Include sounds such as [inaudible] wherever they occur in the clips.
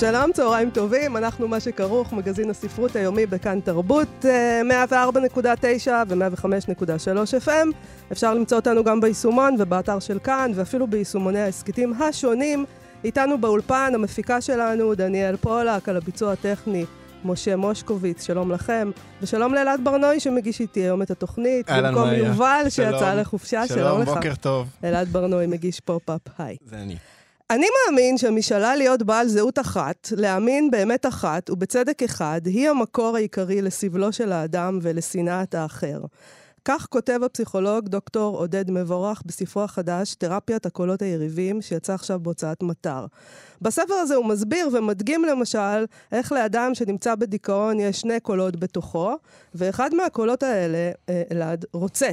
שלום, צהריים טובים, אנחנו מה שכרוך, מגזין הספרות היומי בכאן תרבות, 104.9 ו-105.3 FM. אפשר למצוא אותנו גם ביישומון ובאתר של כאן, ואפילו ביישומוני ההסכתים השונים. איתנו באולפן המפיקה שלנו, דניאל פולק, על הביצוע הטכני, משה מושקוביץ, שלום לכם. ושלום לאלעד בר-נוי שמגיש איתי היום את התוכנית. במקום מאיה. יובל שלום. שיצא לחופשה, שלום, שלום, לך. בוקר טוב. אלעד בר-נוי מגיש פופ-אפ, היי. זה אני. אני מאמין שהמשאלה להיות בעל זהות אחת, להאמין באמת אחת ובצדק אחד, היא המקור העיקרי לסבלו של האדם ולשנאת האחר. כך כותב הפסיכולוג דוקטור עודד מבורך בספרו החדש, תרפיית הקולות היריבים, שיצא עכשיו בהוצאת מטר. בספר הזה הוא מסביר ומדגים למשל איך לאדם שנמצא בדיכאון יש שני קולות בתוכו, ואחד מהקולות האלה, אה, אלעד, רוצה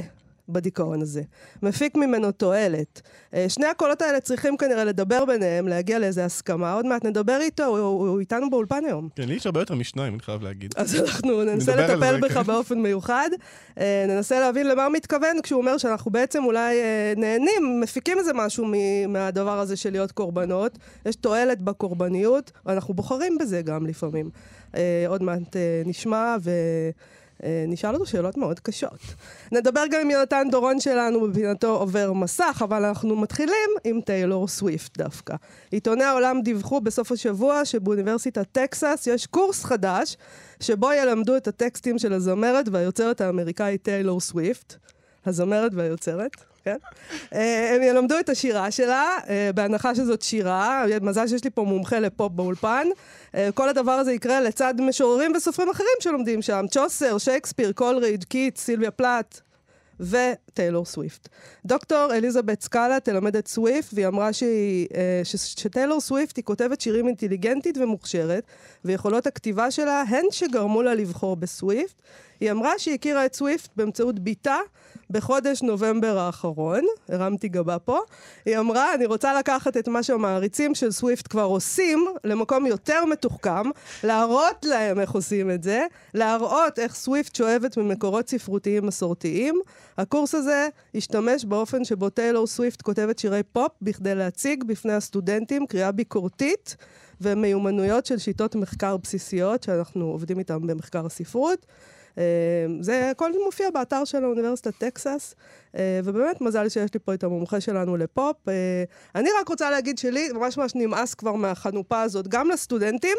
בדיכאון הזה. מפיק ממנו תועלת. אה, שני הקולות האלה צריכים כנראה לדבר ביניהם, להגיע לאיזו הסכמה. עוד מעט נדבר איתו, הוא, הוא, הוא איתנו באולפן היום. כן, לי יש הרבה יותר משניים, אני חייב להגיד. אז אנחנו ננסה לטפל בך. באופן מיוחד. אה, ננסה להבין למה הוא מתכוון כשהוא אומר שאנחנו בעצם אולי אה, נהנים, מפיקים איזה משהו מהדבר הזה של להיות קורבנות. יש תועלת בקורבניות, ואנחנו בוחרים בזה גם לפעמים. עוד מעט נשמע ו... אה, נשאל אותו שאלות מאוד קשות. נדבר גם עם יונתן דורון שלנו בפינתו עובר מסך, אבל אנחנו מתחילים עם טיילור סוויפט דווקא. עיתוני העולם דיווחו בסוף השבוע שבאוניברסיטת טקסס יש קורס חדש, שבו ילמדו את הטקסטים של הזמרת והיוצרת האמריקאית טיילור סוויפט. הזמרת והיוצרת, כן? אה, הם ילמדו את השירה שלה, אה, בהנחה שזאת שירה, מזל שיש לי פה מומחה לפופ באולפן. אה, כל הדבר הזה יקרה לצד משוררים וסופרים אחרים שלומדים שם, צ'וסר, שייקספיר, קולרידג', קיטס, סילביה פלאת'. וטיילור סוויפט. דוקטור אליזבת סקאלה תלמד את סוויפט, והיא אמרה שהיא, ש, שטיילור סוויפט היא כותבת שירים אינטליגנטית ומוכשרת, ויכולות הכתיבה שלה הן שגרמו לה לבחור בסוויפט. היא אמרה שהיא הכירה את סוויפט באמצעות בתה בחודש נובמבר האחרון, הרמתי גבה פה. היא אמרה, אני רוצה לקחת את מה שהמעריצים של סוויפט כבר עושים למקום יותר מתוחכם, להראות להם איך עושים את זה, להראות איך סוויפט שואבת ממקורות ספרותיים מסורתיים. הקורס הזה ישתמש באופן שבו טיילור סוויפט כותבת שירי פופ בכדי להציג בפני הסטודנטים קריאה ביקורתית ומיומנויות של שיטות מחקר בסיסיות שאנחנו עובדים איתן במחקר הספרות. אה, זה הכל מופיע באתר של אוניברסיטת טקסס, אה, ובאמת מזל שיש לי פה את המומחה שלנו לפופ. אה, אני רק רוצה להגיד שלי ממש ממש נמאס כבר מהחנופה הזאת, גם לסטודנטים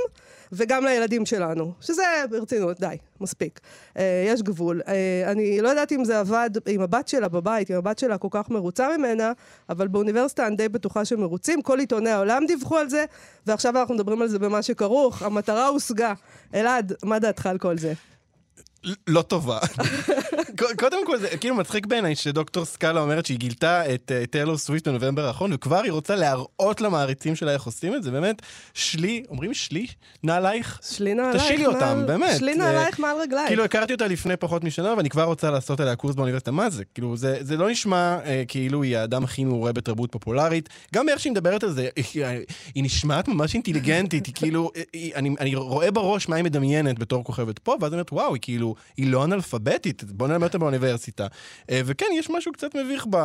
וגם לילדים שלנו, שזה ברצינות, די, מספיק. אה, יש גבול. אני לא יודעת אם זה עבד עם הבת שלה בבית, אם הבת שלה כל כך מרוצה ממנה, אבל באוניברסיטה אני די בטוחה שמרוצים, כל עיתוני העולם דיווחו על זה, ועכשיו אנחנו מדברים על זה במה שכרוך, המטרה הושגה. אלעד, מה דעתך על כל זה? לא טובה. קודם כל, זה כאילו מצחיק בעיניי שדוקטור סקאלה אומרת שהיא גילתה את אה, טיילור סוויפט בנובמבר האחרון, וכבר היא רוצה להראות למעריצים שלה איך עושים את זה. באמת, שלי, אומרים שלי? נעלייך? שלי נעלייך תשאילי אותם, באמת. שלי אה, נעלייך מעל רגלייך. כאילו, הכרתי אותה לפני פחות משנה, ואני כבר רוצה לעשות עליה קורס באוניברסיטה. מה זה? כאילו, זה, לא נשמע אה, כאילו היא האדם הכי מעורה בתרבות פופולרית. גם באיך שהיא מדברת על זה, היא, נשמעת ממש אינטליגנטית, היא כאילו, אני רואה בראש מה היא מדמיינת בתור כוכבת פופ, ואז אני אומרת, וואו, היא כאילו, היא לא אנאלפביתית, בוא נלמד אותה באוניברסיטה. אה, וכן, יש משהו קצת מביך ב...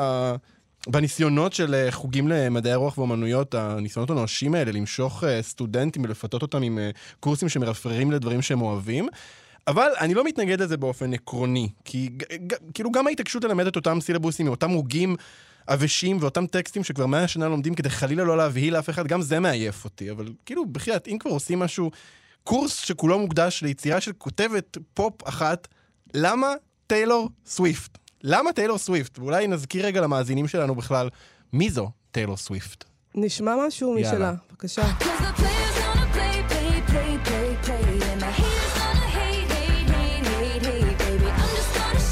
בניסיונות של אה, חוגים למדעי הרוח ואומנויות, הניסיונות הנואשים האלה למשוך אה, סטודנטים ולפתות אותם עם קורסים שמרפררים לדברים שהם אוהבים. אבל אני לא מתנגד לזה באופן עקרוני, כי כאילו גם ההתעקשות ללמד את אותם סילבוסים, אותם הוגים עבשים ואותם טקסטים שכבר מאה שנה לומדים כדי חלילה לא להבהיל אף אחד, גם זה מעייף אותי. אבל כאילו, בחייאת, אם כבר עושים משהו, קורס שכולו מוקדש ליצירה של כותבת פופ אחת, למה טיילור סוויפט? למה טיילור סוויפט? ואולי נזכיר רגע למאזינים שלנו בכלל, מי זו טיילור סוויפט? נשמע משהו יאללה. משלה, בבקשה.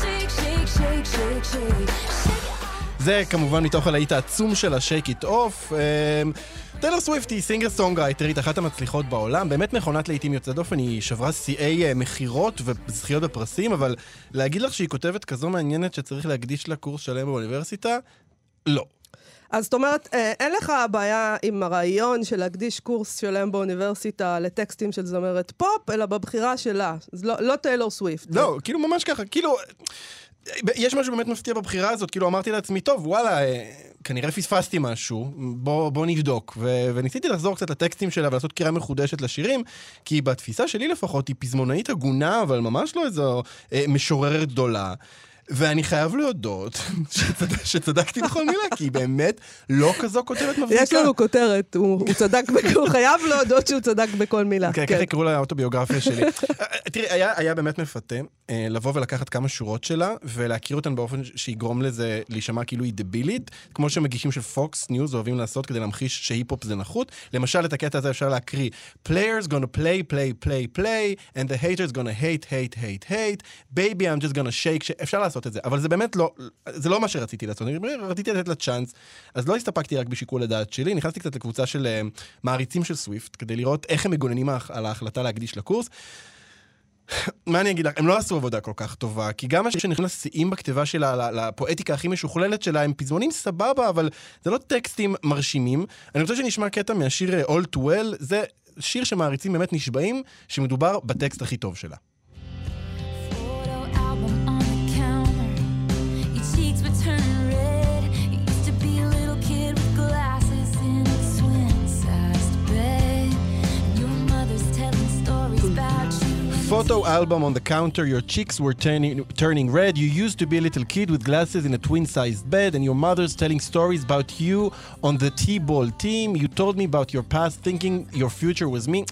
Shake, shake, shake, shake, shake. Shake it זה כמובן מתוך הלהיט העצום שלה, Shake It Off. אמ, טיילור סוויפט היא singer songwriter ית, אחת המצליחות בעולם, באמת מכונת להיטים יוצאת דופן, היא שברה שיאי אה, מכירות וזכיות בפרסים, אבל להגיד לך שהיא כותבת כזו מעניינת שצריך להקדיש לה קורס שלם באוניברסיטה? לא. אז זאת אומרת, אה, אין לך בעיה עם הרעיון של להקדיש קורס שלם באוניברסיטה לטקסטים של זמרת פופ, אלא בבחירה שלה. לא, לא טיילור סוויפט. לא, כאילו ממש ככה, כאילו... יש משהו באמת מפתיע בבחירה הזאת, כאילו אמרתי לעצמי, טוב, וואלה, אה, כנראה פספסתי משהו, בוא, בוא נבדוק. ו- וניסיתי לחזור קצת לטקסטים שלה ולעשות קריאה מחודשת לשירים, כי בתפיסה שלי לפחות היא פזמונאית הגונה, אבל ממש לא איזו אה, משוררת גדולה. ואני חייב להודות [laughs] שצד... שצדקתי בכל מילה, כי היא באמת לא כזו כותבת מבריקה. יש לנו כותרת, הוא, הוא צדק, הוא חייב להודות שהוא צדק בכל מילה. כן, ככה יקראו לאוטוביוגרפיה שלי. אה, תראי, היה, היה באמת מפתה אה, לבוא ולקחת כמה שורות שלה, ולהכיר אותן באופן שיגרום לזה להישמע כאילו היא דבילית, כמו שמגישים של פוקס ניוז אוהבים לעשות כדי להמחיש שהיפ-הופ זה נחות. למשל, את הקטע הזה אפשר להקריא, Players gonna play, play, play, play, and the haters gonna hate, hate, hate, hate, baby I'm just gonna shake, אפשר לעשות את זה, אבל זה באמת לא, זה לא מה שרציתי לעשות, אני רציתי לתת לה צ'אנס, אז לא הסתפקתי רק בשיקול הדעת שלי, נכנסתי קצת לקבוצה של אה, מעריצים של סוויפט, כדי לראות איך הם מגוננים על- ההחלטה להקדיש לקורס. מה אני אגיד לך, הם לא עשו עבודה כל כך טובה, כי גם השיר שנכנס שיאים בכתיבה שלה, לפואטיקה הכי משוכללת שלה, הם פזמונים סבבה, אבל זה לא טקסטים מרשימים. אני רוצה שנשמע קטע מהשיר אה, All Too Well, זה שיר שמעריצים באמת נשבעים, שמדובר בטקסט הכי טוב שלה. Photo album on the counter, your cheeks were turning, turning red. You used to be a little kid with glasses in a twin sized bed, and your mother's telling stories about you on the T ball team. You told me about your past, thinking your future was me.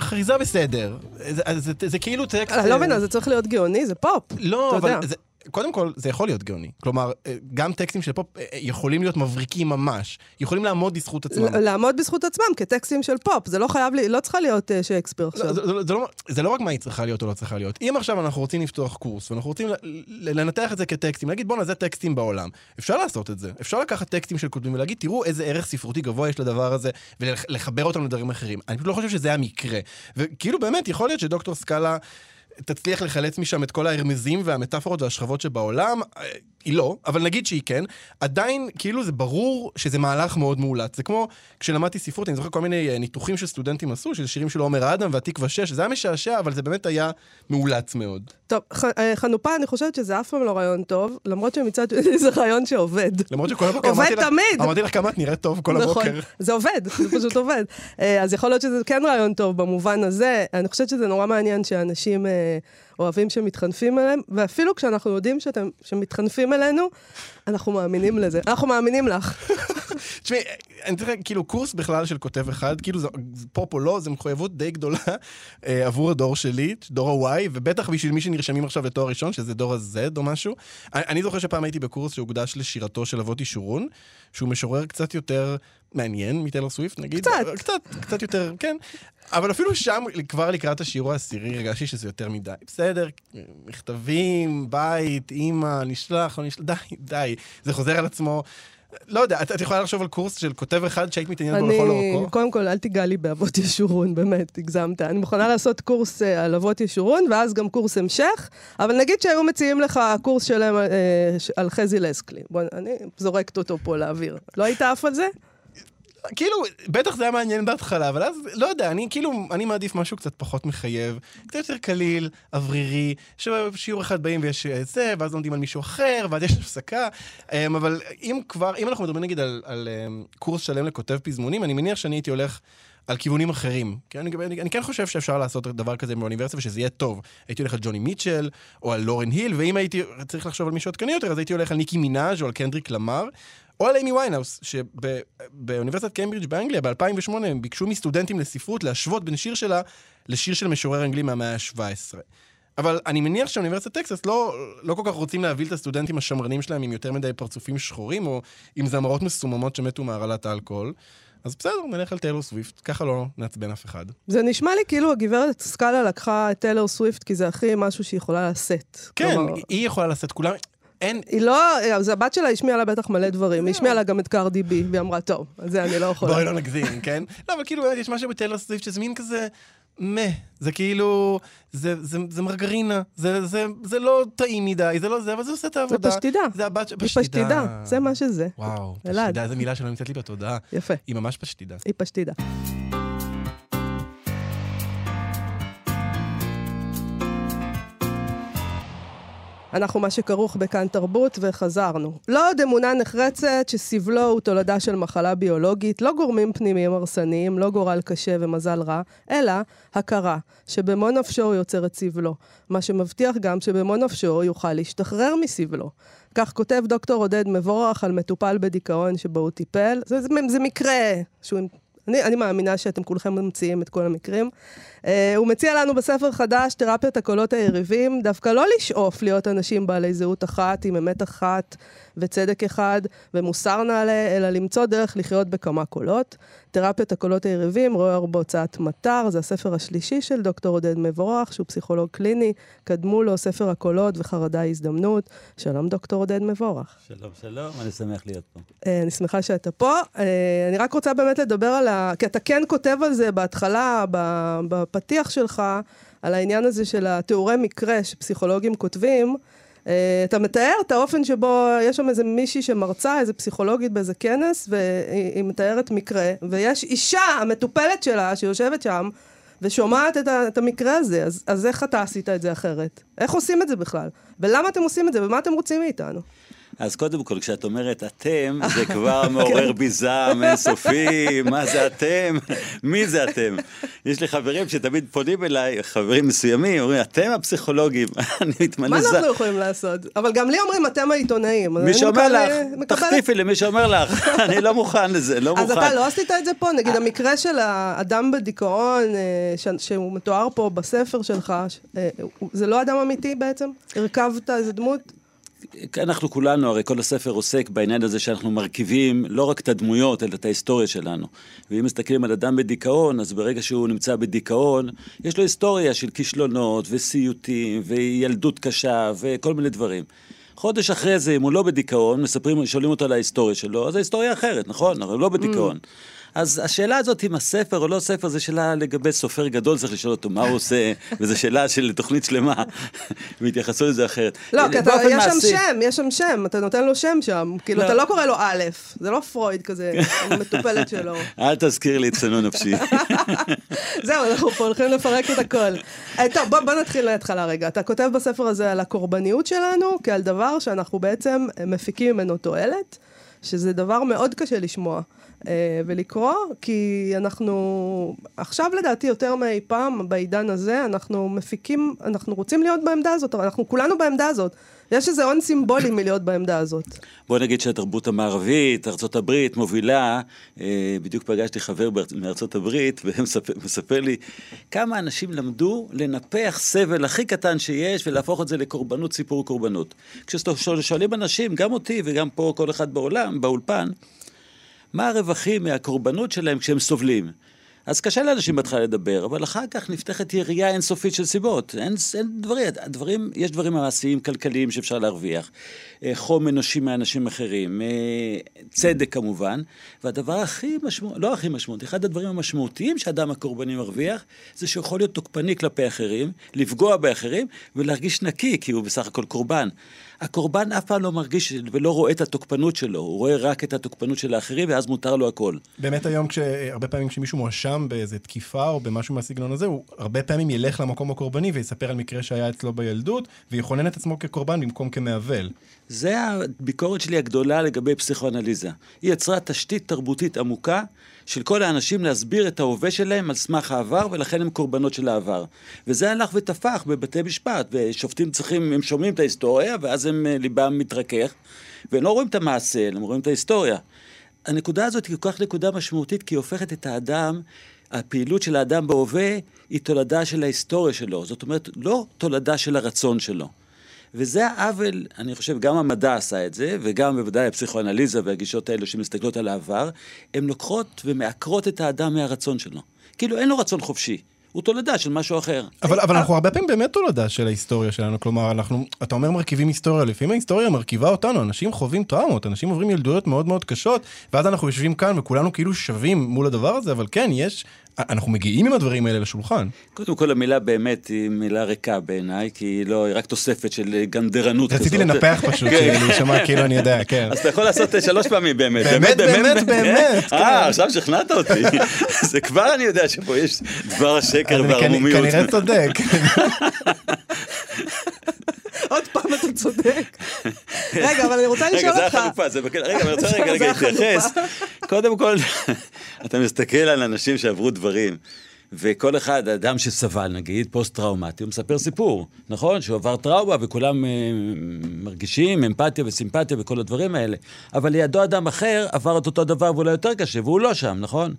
חריזה בסדר. זה, זה, זה, זה כאילו טקסט... אני לא מבינה, זה צריך להיות גאוני, זה פופ. לא, אבל. זה, קודם כל, זה יכול להיות גאוני. כלומר, אה, גם טקסטים של פופ אה, אה, יכולים להיות מבריקים ממש. יכולים לעמוד בזכות עצמם. לעמוד בזכות עצמם כטקסטים של פופ, זה לא חייב, לי- לא צריכה להיות שייקספיר לא, עכשיו. זה, לא, זה לא רק מה היא צריכה להיות או לא צריכה להיות. אם עכשיו אנחנו רוצים לפתוח קורס, ואנחנו רוצים לנתח את זה כטקסטים, להגיד בואנה זה טקסטים בעולם. אפשר לעשות את זה. אפשר לקחת טקסטים של כותבים ולהגיד תראו איזה ערך ספרותי גבוה יש לדבר הזה, ולחבר אותם לדברים אחרים. אני פשוט לא חושב שזה המקרה. וכאילו באמת, יכול להיות שדוקטור סקאלה... תצליח לחלץ משם את כל ההרמזים והמטאפורות והשכבות שבעולם, אה, היא לא, אבל נגיד שהיא כן, עדיין כאילו זה ברור שזה מהלך מאוד מאולץ. זה כמו כשלמדתי ספרות, אני זוכר כל מיני אה, ניתוחים שסטודנטים עשו, של שירים של עומר אדם והתקווה 6, זה היה משעשע, אבל זה באמת היה מאולץ מאוד. טוב, ח- אה, חנופה, אני חושבת שזה אף פעם לא רעיון טוב, למרות שמצד שני זה רעיון שעובד. למרות שכל הבוקר עובד אמרתי לך, תמיד. אמרתי לך כמה את נראית טוב כל נכון, הבוקר. זה עובד, זה פשוט עובד. [laughs] אה, אז יכול להיות שזה כן רעיון טוב במובן הזה. אני חושבת שזה נורא מעניין שאנשים אוהבים שמתחנפים אליהם, ואפילו כשאנחנו יודעים שאתם, שמתחנפים אלינו, אנחנו מאמינים לזה. אנחנו מאמינים לך. [laughs] תשמעי, אני צריך, כאילו, קורס בכלל של כותב אחד, כאילו, זה זה פופ או לא, זו מחויבות די גדולה אה, עבור הדור שלי, דור ה-Y, ובטח בשביל מי שנרשמים עכשיו לתואר ראשון, שזה דור ה-Z או משהו. אני, אני זוכר שפעם הייתי בקורס שהוקדש לשירתו של אבות ישורון, שהוא משורר קצת יותר מעניין מטיילור סוויפט, נגיד. קצת. קצת, קצת יותר, כן. אבל אפילו שם, כבר לקראת השיעור העשירי, הרגשתי שזה יותר מדי. בסדר, מכתבים, בית, אימא, נשלח, לא נשלח, די, די. זה חוזר על עצמו. לא יודע, את, את יכולה לחשוב על קורס של כותב אחד שהיית מתעניינת בו לכל אני, אורכו? קודם כל, אל תיגע לי באבות ישורון, באמת, הגזמת. אני מוכנה לעשות קורס אה, על אבות ישורון, ואז גם קורס המשך, אבל נגיד שהיו מציעים לך קורס שלם אה, על חזי לסקלי. בוא, אני זורקת אותו פה לאוויר. לא היית עף על זה? כאילו, בטח זה היה מעניין בהתחלה, אבל אז, לא יודע, אני כאילו, אני מעדיף משהו קצת פחות מחייב, קצת יותר קליל, אוורירי, שבשיעור אחד באים ויש אה, זה, ואז לומדים על מישהו אחר, ואז יש הפסקה. אמ, אבל אם כבר, אם אנחנו מדברים נגיד על, על אמ, קורס שלם לכותב פזמונים, אני מניח שאני הייתי הולך... על כיוונים אחרים. כי אני, אני, אני כן חושב שאפשר לעשות דבר כזה באוניברסיטה ושזה יהיה טוב. הייתי הולך על ג'וני מיטשל, או על לורן היל, ואם הייתי צריך לחשוב על מישהו עדכני יותר, אז הייתי הולך על ניקי מינאז' או על קנדריק למר, או על אימי ויינהאוס, שבאוניברסיטת קיימברידג' באנגליה ב-2008 הם ביקשו מסטודנטים לספרות להשוות בין שיר שלה לשיר של משורר אנגלי מהמאה ה-17. אבל אני מניח שאוניברסיטת טקסס לא, לא כל כך רוצים להביא את הסטודנטים השמרנים שלהם עם יותר מדי פרצופים שחורים, או עם זמרות מסוממות שמתו מהרעלת האלכוהול. אז בסדר, נלך על טיילור סוויפט, ככה לא נעצבן אף אחד. זה נשמע לי כאילו הגברת סקאלה לקחה את טיילור סוויפט, כי זה הכי משהו שהיא יכולה לשאת. כן, כלומר, היא יכולה לשאת כולם... אין... היא לא, אז הבת שלה השמיעה לה בטח מלא דברים. היא השמיעה לה גם את קרדי בי, והיא אמרה, טוב, אז זה אני לא יכולה. בואי לא נגזים, כן? לא, אבל כאילו, באמת, יש משהו בטיילור סוויפט שזה מין כזה... מה, זה כאילו, זה, זה, זה מרגרינה, זה, זה, זה לא טעים מדי, זה לא זה, אבל זה עושה את זה העבודה. פשטידה. זה הבת ש... היא פשטידה, זה מה שזה. וואו. פשטידה, איזה מילה שלא נמצאת לי בתודעה. יפה, היא ממש פשטידה. היא פשטידה. אנחנו מה שכרוך בכאן תרבות וחזרנו. לא עוד אמונה נחרצת שסבלו הוא תולדה של מחלה ביולוגית, לא גורמים פנימיים הרסניים, לא גורל קשה ומזל רע, אלא הכרה שבמו נפשו הוא יוצר את סבלו. מה שמבטיח גם שבמו נפשו יוכל להשתחרר מסבלו. כך כותב דוקטור עודד מבורך על מטופל בדיכאון שבו הוא טיפל. זה, זה, זה מקרה שהוא... אני, אני מאמינה שאתם כולכם ממציאים את כל המקרים. Uh, הוא מציע לנו בספר חדש, תרפיית הקולות היריבים, דווקא לא לשאוף להיות אנשים בעלי זהות אחת, עם אמת אחת וצדק אחד ומוסר נעלה, אלא למצוא דרך לחיות בכמה קולות. תרפיית הקולות היריבים, רואה אור בהוצאת מטר, זה הספר השלישי של דוקטור עודד מבורך, שהוא פסיכולוג קליני. קדמו לו ספר הקולות וחרדה הזדמנות. שלום דוקטור עודד מבורך. שלום, שלום, אני שמח להיות פה. אה, אני שמחה שאתה פה. אה, אני רק רוצה באמת לדבר על ה... כי אתה כן כותב על זה בהתחלה, בפתיח שלך, על העניין הזה של התיאורי מקרה שפסיכולוגים כותבים. אה, אתה מתאר את האופן שבו יש שם איזה מישהי שמרצה, איזה פסיכולוגית באיזה כנס, והיא היא מתארת מקרה, ויש אישה, המטופלת שלה, שיושבת שם, ושומעת את, ה, את המקרה הזה, אז, אז איך אתה עשית את זה אחרת? איך עושים את זה בכלל? ולמה אתם עושים את זה? ומה אתם רוצים מאיתנו? אז קודם כל, כשאת אומרת אתם, [laughs] זה כבר מעורר בי זעם אינסופי, [laughs] מה זה אתם? מי זה אתם? יש לי חברים שתמיד פונים אליי, חברים מסוימים, אומרים, אתם הפסיכולוגים, [laughs] אני מתמלא מה זעם. אנחנו יכולים לעשות? אבל גם לי אומרים, אתם העיתונאים. אז מי שאומר לך, תחטיפי למי שאומר לך, אני לא מוכן לזה, לא אז מוכן. אתה לא עשית את זה פה? נגיד המקרה של האדם בדיכאון, אה, שהוא מתואר פה בספר שלך, אה, זה לא אדם אמיתי בעצם? הרכבת איזה דמות? אנחנו כולנו, הרי כל הספר עוסק בעניין הזה שאנחנו מרכיבים לא רק את הדמויות, אלא את ההיסטוריה שלנו. ואם מסתכלים על אדם בדיכאון, אז ברגע שהוא נמצא בדיכאון, יש לו היסטוריה של כישלונות וסיוטים וילדות קשה וכל מיני דברים. חודש אחרי זה, אם הוא לא בדיכאון, מספרים, שואלים אותו על ההיסטוריה שלו, אז ההיסטוריה אחרת, נכון? הרי הוא לא בדיכאון. אז השאלה הזאת אם הספר או לא ספר, זו שאלה לגבי סופר גדול, צריך לשאול אותו מה הוא עושה, [laughs] וזו שאלה של תוכנית שלמה, [laughs] והתייחסו לזה אחרת. לא, כי אתה- יש שם מעשי- שם, יש שם שם, אתה נותן לו שם שם. כאילו, לא. אתה לא קורא לו א', זה לא פרויד כזה, המטופלת שלו. [laughs] אל תזכיר לי את צנון נפשי. זהו, אנחנו פה הולכים לפרק את הכל. אה, טוב, בוא, בוא נתחיל מההתחלה רגע. אתה כותב בספר הזה על הקורבניות שלנו כעל דבר שאנחנו בעצם מפיקים ממנו תועלת, שזה דבר מאוד קשה לשמוע ולקרוא, כי אנחנו, עכשיו לדעתי יותר מאי פעם, בעידן הזה, אנחנו מפיקים, אנחנו רוצים להיות בעמדה הזאת, אבל אנחנו כולנו בעמדה הזאת. יש איזה הון סימבולי מלהיות בעמדה הזאת. בוא נגיד שהתרבות המערבית, ארה"ב מובילה, אה, בדיוק פגשתי חבר בארצ- מארצות הברית, מספר לי כמה אנשים למדו לנפח סבל הכי קטן שיש ולהפוך את זה לקורבנות, סיפור קורבנות. כששואלים אנשים, גם אותי וגם פה כל אחד בעולם, באולפן, מה הרווחים מהקורבנות שלהם כשהם סובלים? אז קשה לאנשים בהתחלה לדבר, אבל אחר כך נפתחת יריעה אינסופית של סיבות. אין, אין דברים, הדברים, יש דברים מעשיים, כלכליים שאפשר להרוויח. אה, חום אנושי מאנשים אחרים, אה, צדק כמובן, והדבר הכי משמעותי, לא הכי משמעותי, אחד הדברים המשמעותיים שאדם הקורבני מרוויח, זה שהוא יכול להיות תוקפני כלפי אחרים, לפגוע באחרים, ולהרגיש נקי, כי הוא בסך הכל קורבן. הקורבן אף פעם לא מרגיש ולא רואה את התוקפנות שלו, הוא רואה רק את התוקפנות של האחרים, ואז מותר לו הכל. באמת היום, כש- הרבה פעמים כשמישהו מואשם באיזה תקיפה או במשהו מהסגנון הזה, הוא הרבה פעמים ילך למקום הקורבני ויספר על מקרה שהיה אצלו בילדות, ויכונן את עצמו כקורבן במקום כמעוול. זה הביקורת שלי הגדולה לגבי פסיכואנליזה. היא יצרה תשתית תרבותית עמוקה של כל האנשים להסביר את ההווה שלהם על סמך העבר, ולכן הם קורבנות של העבר. וזה הלך ותפח בבתי משפט, ושופטים צריכים, הם שומעים את ההיסטוריה, ואז הם, אה, ליבם מתרכך, והם לא רואים את המעשה, הם רואים את ההיסטוריה. הנקודה הזאת היא כל כך נקודה משמעותית, כי היא הופכת את האדם, הפעילות של האדם בהווה היא תולדה של ההיסטוריה שלו. זאת אומרת, לא תולדה של הרצון שלו. וזה העוול, אני חושב, גם המדע עשה את זה, וגם בוודאי הפסיכואנליזה והגישות האלו שמסתכלות על העבר, הן לוקחות ומעקרות את האדם מהרצון שלו. כאילו אין לו רצון חופשי. הוא תולדה של משהו אחר. אבל, אבל אנחנו הרבה פעמים באמת תולדה של ההיסטוריה שלנו, כלומר, אנחנו, אתה אומר מרכיבים היסטוריה, לפעמים ההיסטוריה מרכיבה אותנו, אנשים חווים טראומות, אנשים עוברים ילדויות מאוד מאוד קשות, ואז אנחנו יושבים כאן וכולנו כאילו שווים מול הדבר הזה, אבל כן, יש, אנחנו מגיעים עם הדברים האלה לשולחן. קודם כל, המילה באמת היא מילה ריקה בעיניי, כי היא לא, היא רק תוספת של גנדרנות כזאת. רציתי לנפח פשוט, כן. כאילו, להישמע כאילו אני יודע, כן. אז אתה יכול לעשות אה, שלוש פעמים באמת. באמת, באמת, באמת, כן. אה, עכשיו שכנעת אותי. [laughs] זה כבר אני יודע שפה יש דבר השקר אז אני כנ- והערמומיות. כנראה צודק. [laughs] עוד פעם אתה צודק. רגע, אבל אני רוצה רגע, לשאול זה אותך. החלופה, זה בקטע, רגע, אני רוצה [laughs] רגע זה רגע. להתייחס. קודם כל, [laughs] אתה מסתכל על אנשים שעברו דברים, וכל אחד, אדם שסבל, נגיד, פוסט-טראומטי, הוא מספר סיפור, נכון? שהוא עבר טראומה וכולם אה, מרגישים אמפתיה וסימפתיה וכל הדברים האלה. אבל לידו אדם אחר עבר את אותו דבר ואולי יותר קשה, והוא לא שם, נכון?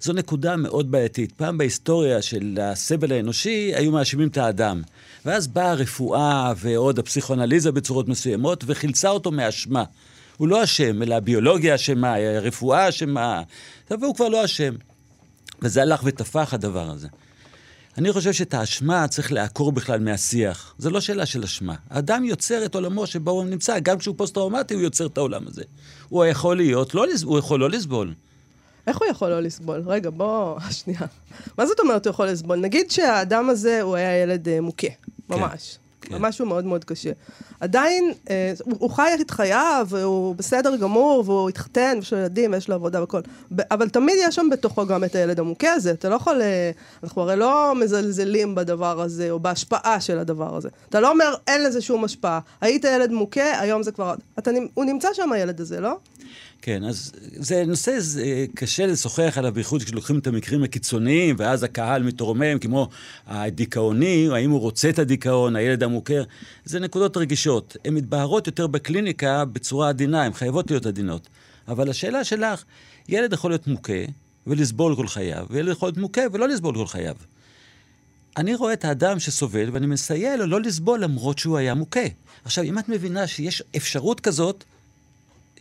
זו נקודה מאוד בעייתית. פעם בהיסטוריה של הסבל האנושי, היו מאשימים את האדם. ואז באה הרפואה ועוד הפסיכואנליזה בצורות מסוימות, וחילצה אותו מאשמה. הוא לא אשם, אלא הביולוגיה אשמה, הרפואה אשמה, והוא כבר לא אשם. וזה הלך ותפח הדבר הזה. אני חושב שאת האשמה צריך לעקור בכלל מהשיח. זו לא שאלה של אשמה. האדם יוצר את עולמו שבו הוא נמצא, גם כשהוא פוסט-טראומטי הוא יוצר את העולם הזה. הוא יכול להיות, לא, הוא יכול לא לסבול. איך הוא יכול לא לסבול? רגע, בוא, [laughs] שנייה. מה זאת אומרת הוא יכול לסבול? נגיד שהאדם הזה הוא היה ילד אה, מוכה, ממש. כן. משהו מאוד מאוד קשה. עדיין, אה, הוא, הוא חי את חייו, והוא בסדר גמור, והוא התחתן, יש לו ילדים, יש לו עבודה והכל. אבל תמיד יש שם בתוכו גם את הילד המוכה הזה. אתה לא יכול... אה, אנחנו הרי לא מזלזלים בדבר הזה, או בהשפעה של הדבר הזה. אתה לא אומר, אין לזה שום השפעה. היית ילד מוכה, היום זה כבר... אתה, הוא נמצא שם, הילד הזה, לא? כן, אז זה נושא זה, קשה לשוחח עליו, בייחוד כשלוקחים את המקרים הקיצוניים, ואז הקהל מתרומם, כמו הדיכאוני, האם הוא רוצה את הדיכאון, הילד המוכר. זה נקודות רגישות. הן מתבהרות יותר בקליניקה בצורה עדינה, הן חייבות להיות עדינות. אבל השאלה שלך, ילד יכול להיות מוכה ולסבול כל חייו, וילד יכול להיות מוכה ולא לסבול כל חייו. אני רואה את האדם שסובל, ואני מסייע לו לא לסבול למרות שהוא היה מוכה. עכשיו, אם את מבינה שיש אפשרות כזאת,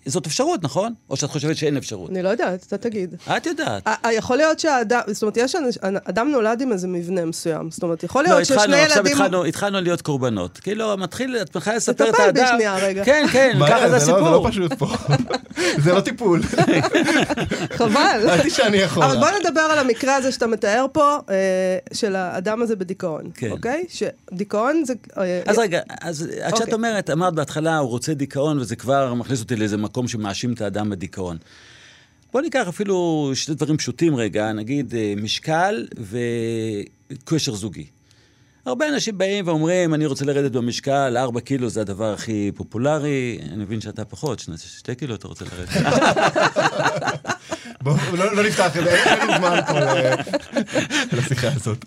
זאת אפשרות, נכון? או שאת חושבת שאין אפשרות? אני לא יודעת, אתה תגיד. את יודעת. יכול להיות שהאדם, זאת אומרת, יש אנש, אדם נולד עם איזה מבנה מסוים. זאת אומרת, יכול לא, להיות התחלנו, ששני עכשיו ילדים... התחלנו, התחלנו להיות קורבנות. כאילו, מתחיל, את מתחילה לספר את תטפל בי האדם. שנייה, רגע. כן, כן, ככה זה לא- זה לא הסיפור. פשוט פה. [laughs] זה לא טיפול. [laughs] חבל. ידעתי שאני יכול. אבל בוא נדבר על המקרה הזה שאתה מתאר פה, אה, של האדם הזה בדיכאון, כן. אוקיי? שדיכאון זה... אה, אז רגע, אז כשאת אוקיי. אומרת, אמרת בהתחלה, הוא רוצה דיכאון, וזה כבר מכניס אותי לאיזה מקום שמאשים את האדם בדיכאון. בוא ניקח אפילו שני דברים פשוטים רגע, נגיד אה, משקל וקשר זוגי. הרבה אנשים באים ואומרים, אני רוצה לרדת במשקל, 4 קילו זה הדבר הכי פופולרי, אני מבין שאתה פחות, שני, קילו אתה רוצה לרדת. [laughs] בואו, לא לא נפתח, אין אין לנו זמן פה לשיחה הזאת.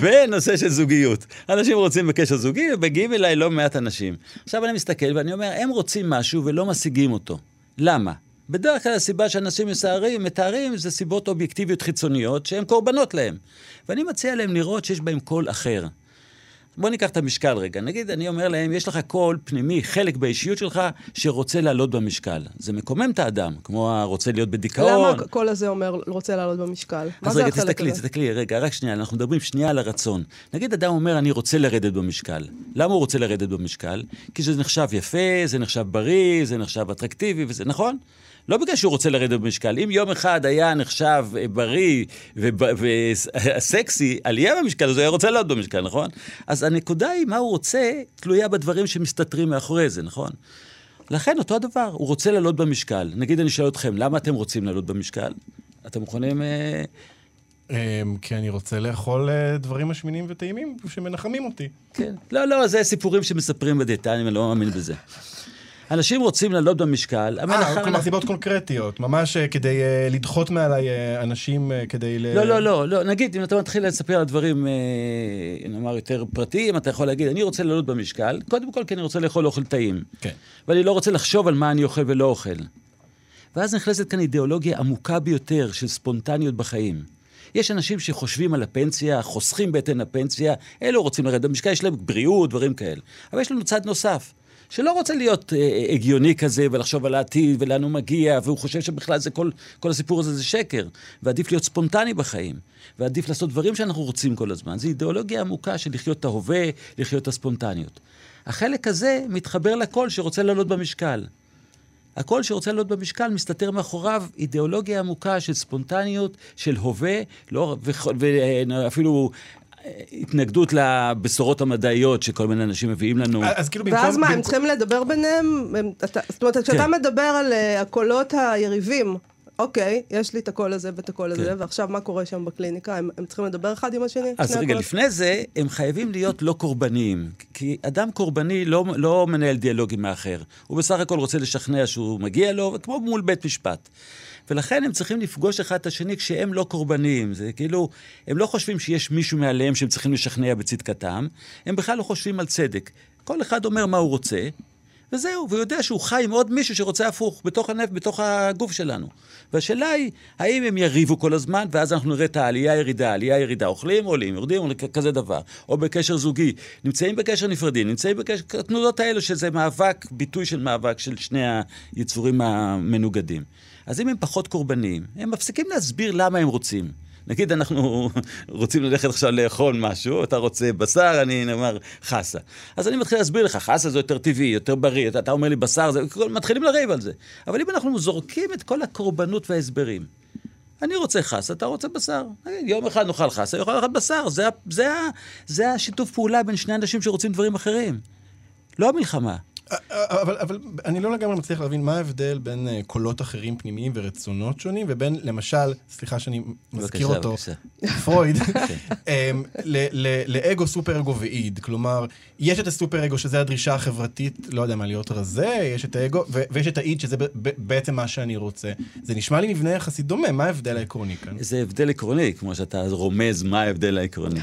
ונושא של זוגיות. אנשים רוצים בקשר זוגי, ומגיעים אליי לא מעט אנשים. עכשיו אני מסתכל ואני אומר, הם רוצים משהו ולא משיגים אותו. למה? בדרך כלל הסיבה שאנשים מסערים, מתארים זה סיבות אובייקטיביות חיצוניות שהן קורבנות להם. ואני מציע להם לראות שיש בהם קול אחר. בוא ניקח את המשקל רגע. נגיד, אני אומר להם, יש לך קול פנימי, חלק באישיות שלך, שרוצה לעלות במשקל. זה מקומם את האדם, כמו הרוצה להיות בדיכאון. למה הקול הזה אומר, רוצה לעלות במשקל? מה אז זה רגע, החלק תסתכלי, הזה? תסתכלי, רגע, רק שנייה, אנחנו מדברים שנייה על הרצון. נגיד אדם אומר, אני רוצה לרדת במשקל. למה הוא רוצה לרדת במשקל? כי זה נחשב יפה, זה נחשב בריא, זה נחשב אטרקטיבי, וזה נכון? לא בגלל שהוא רוצה לרדת במשקל. אם יום אחד היה נחשב אה, בריא וסקסי, עלייה במשקל, אז הוא היה רוצה לעלות במשקל, נכון? אז הנקודה היא, מה הוא רוצה, תלויה בדברים שמסתתרים מאחורי זה, נכון? לכן אותו הדבר, הוא רוצה לעלות במשקל. נגיד אני שואל אתכם, למה אתם רוצים לעלות במשקל? אתם מוכנים... אה, אמ, כי אני רוצה לאכול אה, דברים משמינים וטעימים שמנחמים אותי. כן. לא, לא, זה סיפורים שמספרים בדיאטנים, אני לא מאמין בזה. אנשים רוצים לעלות במשקל, אה. כלומר סיבות קונקרטיות, ממש אה, כדי אה, לדחות מעליי אה, אנשים כדי ל... לא, לא, לא, לא, נגיד, אם אתה מתחיל לספר על דברים, נאמר, יותר פרטיים, אתה יכול להגיד, אני רוצה לעלות במשקל, קודם כל כי אני רוצה לאכול אוכל טעים. כן. ואני לא רוצה לחשוב על מה אני אוכל ולא אוכל. ואז נכנסת כאן אידיאולוגיה עמוקה ביותר של ספונטניות בחיים. יש אנשים שחושבים על הפנסיה, חוסכים בהתאם לפנסיה, אלו רוצים לרדת במשקל, יש להם בריאות, דברים כאלה. אבל יש לנו צד נוסף, שלא רוצה להיות אה, הגיוני כזה ולחשוב על העתיד ולאן הוא מגיע, והוא חושב שבכלל זה כל, כל הסיפור הזה זה שקר, ועדיף להיות ספונטני בחיים, ועדיף לעשות דברים שאנחנו רוצים כל הזמן. זו אידיאולוגיה עמוקה של לחיות את ההווה, לחיות את הספונטניות. החלק הזה מתחבר לקול שרוצה לעלות במשקל. הקול שרוצה לעלות במשקל מסתתר מאחוריו אידיאולוגיה עמוקה של ספונטניות, של הווה, לא, ואפילו אה, התנגדות לבשורות המדעיות שכל מיני אנשים מביאים לנו. אז כאילו במקום... ואז מה, הם צריכים לדבר ביניהם? זאת אומרת, כשאתה כן. מדבר על אה, הקולות היריבים, אוקיי, יש לי את הקול הזה ואת הקול הזה, כן. ועכשיו מה קורה שם בקליניקה? הם הם צריכים לדבר אחד עם השני? אז רגע, הקולות? לפני זה, הם חייבים להיות לא קורבניים. כי אדם קורבני לא, לא מנהל דיאלוג עם האחר. הוא בסך הכל רוצה לשכנע שהוא מגיע לו, כמו מול בית משפט. ולכן הם צריכים לפגוש אחד את השני כשהם לא קורבניים. זה כאילו, הם לא חושבים שיש מישהו מעליהם שהם צריכים לשכנע בצדקתם, הם בכלל לא חושבים על צדק. כל אחד אומר מה הוא רוצה, וזהו, והוא יודע שהוא חי עם עוד מישהו שרוצה הפוך, בתוך הנפט, בתוך הגוף שלנו. והשאלה היא, האם הם יריבו כל הזמן, ואז אנחנו נראה את העלייה, ירידה, עלייה, ירידה, אוכלים, עולים, יורדים, כזה דבר. או בקשר זוגי, נמצאים בקשר נפרדים, נמצאים בקשר, התנודות האלו שזה מאבק, ביטוי של מאבק של שני היצורים המנוגדים. אז אם הם פחות קורבניים, הם מפסיקים להסביר למה הם רוצים. נגיד אנחנו רוצים ללכת עכשיו לאכול משהו, אתה רוצה בשר, אני נאמר חסה. אז אני מתחיל להסביר לך, חסה זה יותר טבעי, יותר בריא, אתה, אתה אומר לי בשר, זה, מתחילים לריב על זה. אבל אם אנחנו זורקים את כל הקורבנות וההסברים, אני רוצה חסה, אתה רוצה בשר. יום אחד נאכל חסה, יום אחד בשר. זה, זה, ה- זה השיתוף פעולה בין שני אנשים שרוצים דברים אחרים. לא המלחמה. אבל, אבל אני לא לגמרי מצליח להבין מה ההבדל בין אה, קולות אחרים פנימיים ורצונות שונים, ובין, למשל, סליחה שאני מזכיר בבקשה, אותו, בבקשה. פרויד, [laughs] אמ, ל- ל- לאגו, סופר אגו ואיד. כלומר, יש את הסופר אגו, שזה הדרישה החברתית, לא יודע מה, להיות רזה, יש את האגו, ויש את האיד, שזה בעצם מה שאני רוצה. זה נשמע לי מבנה יחסית דומה, מה ההבדל העקרוני כאן? זה הבדל עקרוני, כמו שאתה רומז מה ההבדל העקרוני.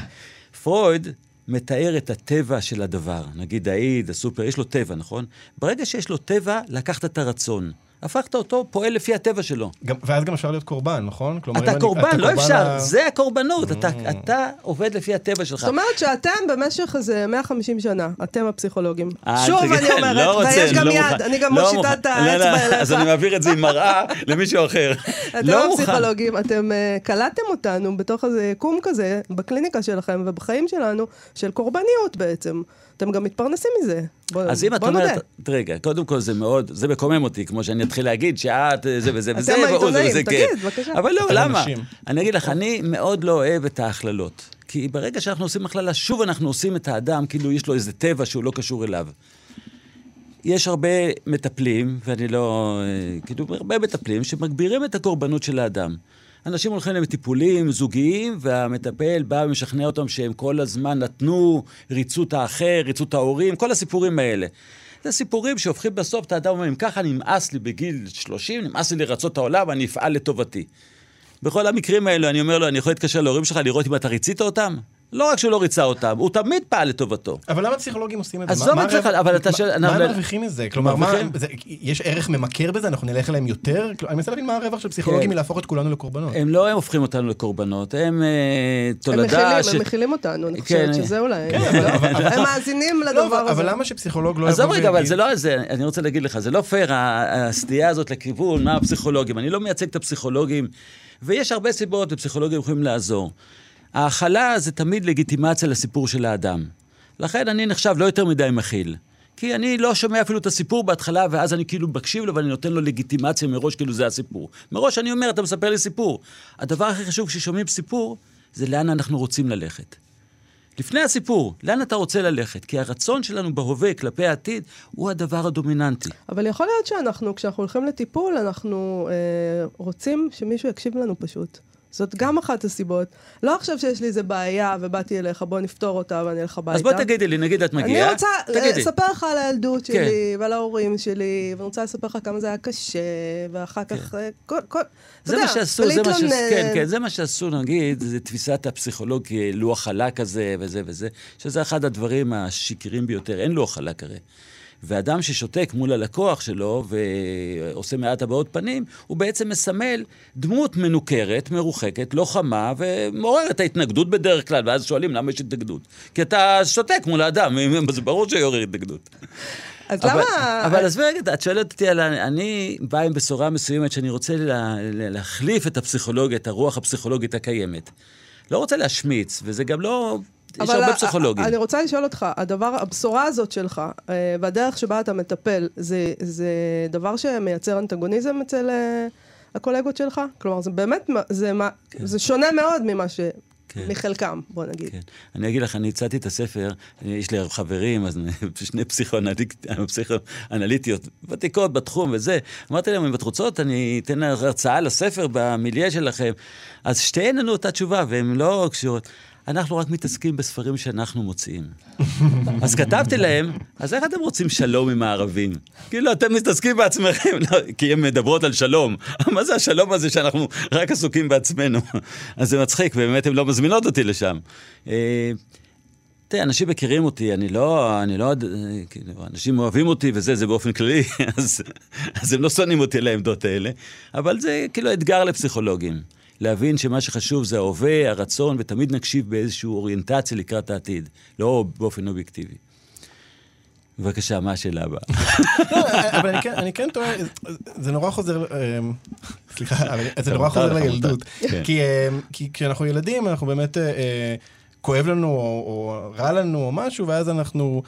פרויד מתאר את הטבע של הדבר. נגיד האיד, הסופר, יש לו טבע, נכון? ברגע שיש לו טבע, לקחת את הרצון. הפכת אותו פועל לפי הטבע שלו. גם, ואז גם אפשר להיות קורבן, נכון? כלומר, אתה אני- קורבן, לא קורבן אפשר, ה- זה הקורבנות. אתה- אתה עובד לפי הטבע שלך. זאת אומרת שאתם במשך איזה 150 שנה, אתם הפסיכולוגים. אה, שוב תגיד, אני אומרת, לא רוצה, ויש גם לא יד, מוכן. אני גם לא מושיטה. את לא, האצבע לא, אז אני אליך. מעביר את זה עם מראה [laughs] למישהו אחר. אתם לא מוכן. הפסיכולוגים, אתם אה, קלטתם אותנו בתוך איזה יקום כזה, בקליניקה שלכם ובחיים שלנו, של קורבניות בעצם. אתם גם מתפרנסים מזה. בוא אז אם את. אומרת, רגע, קודם כל זה מאוד, זה מקומם אותי, כמו שאני אתחיל להגיד שאת אה, זה וזה וזה, והוא זה העיתונאים, וזה, תגיד, כן. בבקשה. אבל לא, למה? אנשים. אני אגיד לך, אני מאוד לא אוהב את ההכללות. כי ברגע שאנחנו עושים הכללה, שוב אנחנו עושים את האדם, כאילו יש לו איזה טבע שהוא לא קשור אליו. יש הרבה מטפלים, ואני לא... אה, כאילו, הרבה מטפלים שמגבירים את הקורבנות של האדם. אנשים הולכים לטיפולים זוגיים, והמטפל בא ומשכנע אותם שהם כל הזמן נתנו, ריצו את האחר, ריצו את ההורים, כל הסיפורים האלה. זה סיפורים שהופכים בסוף את האדם, אומר, אם ככה נמאס לי בגיל 30, נמאס לי לרצות את העולם, אני אפעל לטובתי. בכל המקרים האלו, אני אומר לו, אני יכול להתקשר להורים שלך לראות אם אתה ריצית אותם? לא רק שהוא לא ריצה אותם, הוא תמיד פעל לטובתו. אבל למה פסיכולוגים עושים את זה? עזוב את הרווח- אבל אתה מה- שואל- מה הם מרוויחים מזה? כלומר? זה- יש ערך ממכר בזה? אנחנו נלך אליהם יותר? כלומר, אני מנסה להבין מה הרווח של פסיכולוגים כן. מלהפוך את כולנו לקורבנות. הם לא הם הופכים אותנו לקורבנות, הם אה, הם תולדה מכילים, הם מכילים אותנו, אני כן, חושבת שזה אולי... כן, הם מאזינים לא, לדבר אבל- הזה. אבל למה שפסיכולוג לא עזוב יבוא רגע, אבל ויגיד- זה לא זה, אני רוצה להגיד לך, זה לא פייר, הסטייה הזאת לכיוון, מה הפסיכולוגים. אני לא מייצג את הפסיכולוגים, ויש הרבה סיבות, ופסיכולוגים יכולים לעזור. ההכלה זה תמיד לגיטימציה לסיפור של האדם. לכן אני נחשב לא יותר מדי מכיל. כי אני לא שומע אפילו את הסיפור בהתחלה, ואז אני כאילו מקשיב לו ואני נותן לו לגיטימציה מראש, כאילו זה הסיפור. מראש אני אומר, אתה מספר לי סיפור. הדבר הכי חשוב כששומעים סיפור, זה לאן אנחנו רוצים ללכת. לפני הסיפור, לאן אתה רוצה ללכת? כי הרצון שלנו בהווה כלפי העתיד הוא הדבר הדומיננטי. אבל יכול להיות שאנחנו, כשאנחנו הולכים לטיפול, אנחנו אה, רוצים שמישהו יקשיב לנו פשוט. זאת גם אחת הסיבות. לא עכשיו שיש לי איזה בעיה ובאתי אליך, בוא נפתור אותה ואני אלך הביתה. אז בואי תגידי לי, נגיד את מגיעה, אני רוצה תגידי. לספר לך על הילדות כן. שלי ועל ההורים שלי, ואני רוצה לספר לך כמה זה היה קשה, ואחר כך... אה, כל, כל, זה יודע, מה שעשו, זה מה שעשו. כן, כן, זה מה שעשו, נגיד, זה תפיסת הפסיכולוג כלוח חלק כזה וזה וזה, שזה אחד הדברים השקריים ביותר, אין לוח חלק הרי. ואדם ששותק מול הלקוח שלו ועושה מעט הבעות פנים, הוא בעצם מסמל דמות מנוכרת, מרוחקת, לא חמה, ומעורר את ההתנגדות בדרך כלל, ואז שואלים למה יש התנגדות. כי אתה שותק מול האדם, [laughs] זה ברור שיעורר התנגדות. אז אבל- למה... אבל עזבי רגע, את שואלת אותי על... אני בא עם בשורה מסוימת שאני רוצה לה- להחליף את הפסיכולוגיה, את הרוח הפסיכולוגית הקיימת. לא רוצה להשמיץ, וזה גם לא... יש הרבה פסיכולוגים. אני רוצה לשאול אותך, הדבר, הבשורה הזאת שלך, אה, והדרך שבה אתה מטפל, זה, זה דבר שמייצר אנטגוניזם אצל אה, הקולגות שלך? כלומר, זה באמת, זה, מה, זה שונה מאוד ממה ש... כן. מחלקם, בוא נגיד. כן. אני אגיד לך, אני הצעתי את הספר, יש לי חברים, אז [laughs] שני פסיכואנליט- פסיכואנליטיות ותיקות בתחום וזה. אמרתי להם, אם את רוצות, אני אתן הרצאה לספר במיליה שלכם. אז שתיהן ענו אותה תשובה, והן לא קשורות. אנחנו רק מתעסקים בספרים שאנחנו מוציאים. אז כתבתי להם, אז איך אתם רוצים שלום עם הערבים? כאילו, אתם מתעסקים בעצמכם, לא, כי הן מדברות על שלום. מה זה השלום הזה שאנחנו רק עסוקים בעצמנו? אז זה מצחיק, ובאמת הן לא מזמינות אותי לשם. אה, תראה, אנשים מכירים אותי, אני לא, אני לא, כאילו, אנשים אוהבים אותי וזה, זה באופן כללי, [laughs] אז, אז הם לא שונאים אותי על העמדות האלה, אבל זה כאילו אתגר לפסיכולוגים. להבין שמה שחשוב זה ההווה, הרצון, ותמיד נקשיב באיזושהי אוריינטציה לקראת העתיד, לא באופן אובייקטיבי. בבקשה, מה השאלה הבאה? [laughs] לא, אבל אני כן- אני כן טועה, זה נורא חוזר, אמ, סליחה, [laughs] אבל זה נורא חוזר לילדות. כן. כי, אמ, כי כשאנחנו ילדים, אנחנו באמת, אה, אה, כואב לנו, או רע לנו, או משהו, ואז אנחנו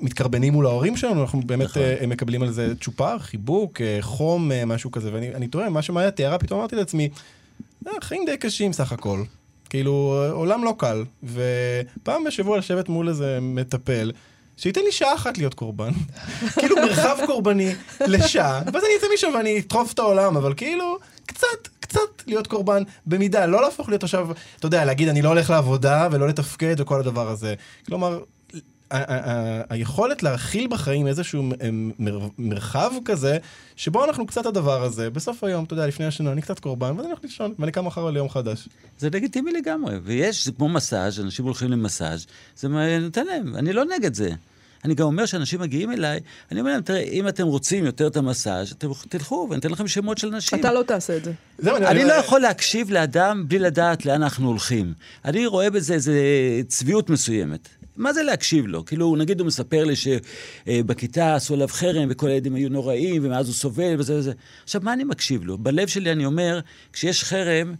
מתקרבנים מול ההורים שלנו, אנחנו באמת נכון. אה, מקבלים על זה צ'ופר, חיבוק, אה, חום, אה, משהו כזה, ואני אני תוהה, מה שמאיה תיארה, פתאום אמרתי לעצמי, "אה, חיים די קשים סך הכל. כאילו, אה, עולם לא קל. ופעם בשבוע לשבת מול איזה מטפל, שייתן לי שעה אחת להיות קורבן. [laughs] כאילו מרחב קורבני לשעה, ואז אני אצא משם ואני אטרוף את העולם, אבל כאילו, קצת, קצת להיות קורבן במידה, לא להפוך להיות עכשיו, אתה יודע, להגיד אני לא הולך לעבודה ולא לתפקד וכל הדבר הזה. כלומר, היכולת להכיל בחיים איזשהו מרחב כזה, שבו אנחנו קצת הדבר הזה, בסוף היום, אתה יודע, לפני השנה, אני קצת קורבן, ואז אני הולך לישון, ואני קם מחר ליום חדש. זה לגיטימי לגמרי, ויש, זה כמו מסאז', אנשים הולכים למסאז', זה נותן להם, אני לא נגד זה. אני גם אומר שאנשים מגיעים אליי, אני אומר להם, תראה, אם אתם רוצים יותר את המסאז', אתם תלכו, ואני אתן לכם שמות של נשים. אתה לא תעשה את זה. זהו, אני לא יכול להקשיב לאדם בלי לדעת לאן אנחנו הולכים. אני רואה בזה איזה צביעות מסוימת. מה זה להקשיב לו? כאילו, נגיד הוא מספר לי שבכיתה עשו עליו חרם וכל הילדים היו נוראים ומאז הוא סובל וזה וזה. עכשיו, מה אני מקשיב לו? בלב שלי אני אומר, כשיש חרם,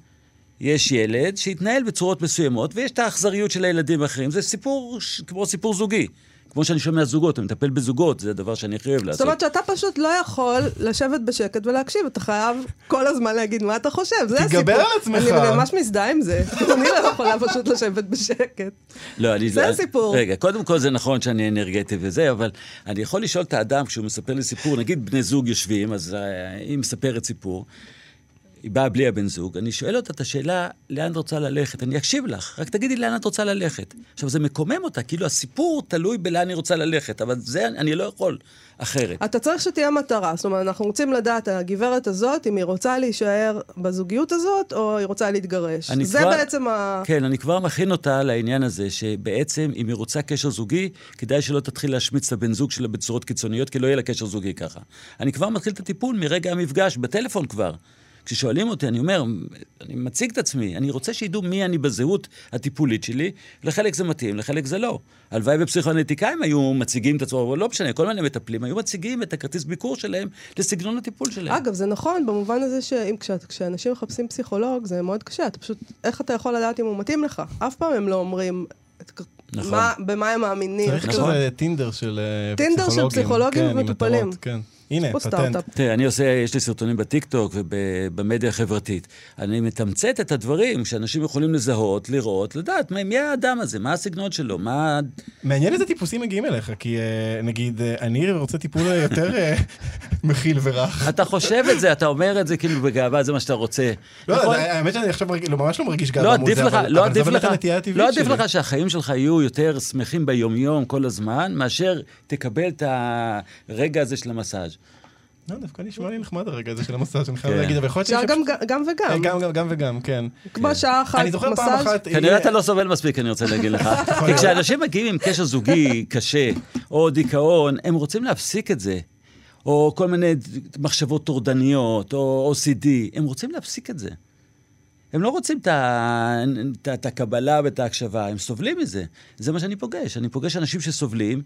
יש ילד שהתנהל בצורות מסוימות ויש את האכזריות של הילדים האחרים. זה סיפור כמו סיפור זוגי. כמו שאני שומע זוגות, אני מטפל בזוגות, זה הדבר שאני הכי אוהב לעשות. זאת אומרת שאתה פשוט לא יכול לשבת בשקט ולהקשיב, אתה חייב כל הזמן להגיד מה אתה חושב, זה הסיפור. תתגבר על עצמך. אני ממש מזדהה עם זה. [laughs] אני לא יכולה פשוט לשבת בשקט. לא, אני... זה אני- הסיפור. רגע, קודם כל זה נכון שאני אנרגטי וזה, אבל אני יכול לשאול את האדם כשהוא מספר לי סיפור, נגיד בני זוג יושבים, אז אה, היא מספרת סיפור, היא באה בלי הבן זוג, אני שואל אותה את השאלה, לאן את רוצה ללכת? אני אקשיב לך, רק תגידי לאן את רוצה ללכת. עכשיו, זה מקומם אותה, כאילו הסיפור תלוי בלאן היא רוצה ללכת, אבל זה אני לא יכול אחרת. אתה צריך שתהיה מטרה, זאת אומרת, אנחנו רוצים לדעת, הגברת הזאת, אם היא רוצה להישאר בזוגיות הזאת, או היא רוצה להתגרש. זה כבר- בעצם ה... כן, אני כבר מכין אותה לעניין הזה, שבעצם אם היא רוצה קשר זוגי, כדאי שלא תתחיל להשמיץ את הבן זוג שלה בצורות קיצוניות, כי לא יהיה לה קשר זוגי ככה. אני כבר מתחיל את הטיפול מרגע המפגש, בטלפון כבר. כששואלים אותי, אני אומר, אני מציג את עצמי, אני רוצה שידעו מי אני בזהות הטיפולית שלי, לחלק זה מתאים, לחלק זה לא. הלוואי ופסיכואנליטיקאים היו מציגים את עצמם, אבל לא משנה, כל מיני מטפלים היו מציגים את הכרטיס ביקור שלהם לסגנון הטיפול שלהם. אגב, זה נכון במובן הזה שאם כשאת- כשאנשים מחפשים פסיכולוג, זה מאוד קשה. אתה פשוט, איך אתה יכול לדעת אם הוא מתאים לך? אף פעם הם לא אומרים נכון. מה- במה הם מאמינים. צריך כאילו, כזה טינדר של אה, טינדר של פסיכולוגים כן, ומטופלים. כן. הנה, פה פטנט. תראה, אני עושה, יש לי סרטונים בטיקטוק ובמדיה החברתית. אני מתמצת את הדברים שאנשים יכולים לזהות, לראות, לדעת מי, מי האדם הזה, מה הסגנון שלו, מה... מעניין איזה טיפוסים מגיעים אליך, כי אה, נגיד, אה, אני רוצה טיפול יותר אה, [laughs] מכיל ורך. אתה חושב את זה, אתה אומר את זה כאילו בגאווה, זה מה שאתה רוצה. לא, נכון? האמת שאני עכשיו מרגיש- לא, ממש לא מרגיש לא גאווה מול אבל לא אבל זה באמת הנטייה הטבעית לא עדיף שלי. לך שהחיים שלך יהיו יותר שמחים ביומיום כל הזמן, מאשר תקבל את הרגע הזה של המסאז'. לא, דווקא נשמע לי נחמד הרגע הזה של המסאז', אני חייב כן. להגיד, אבל יכול להיות שיש- גם גם וגם. אה, גם, גם, גם וגם, כן. כמו שעה אחת אני זוכר פעם מסאז'. אחת... כנראה אה, אתה לא סובל מספיק, אני רוצה להגיד לך. [laughs] כי כשאנשים מגיעים עם קשר זוגי קשה, או דיכאון, הם רוצים להפסיק את זה. או כל מיני מחשבות טורדניות, או OCD, הם רוצים להפסיק את זה. הם לא רוצים את הקבלה ואת ההקשבה, הם סובלים מזה. זה מה שאני פוגש. אני פוגש אנשים שסובלים,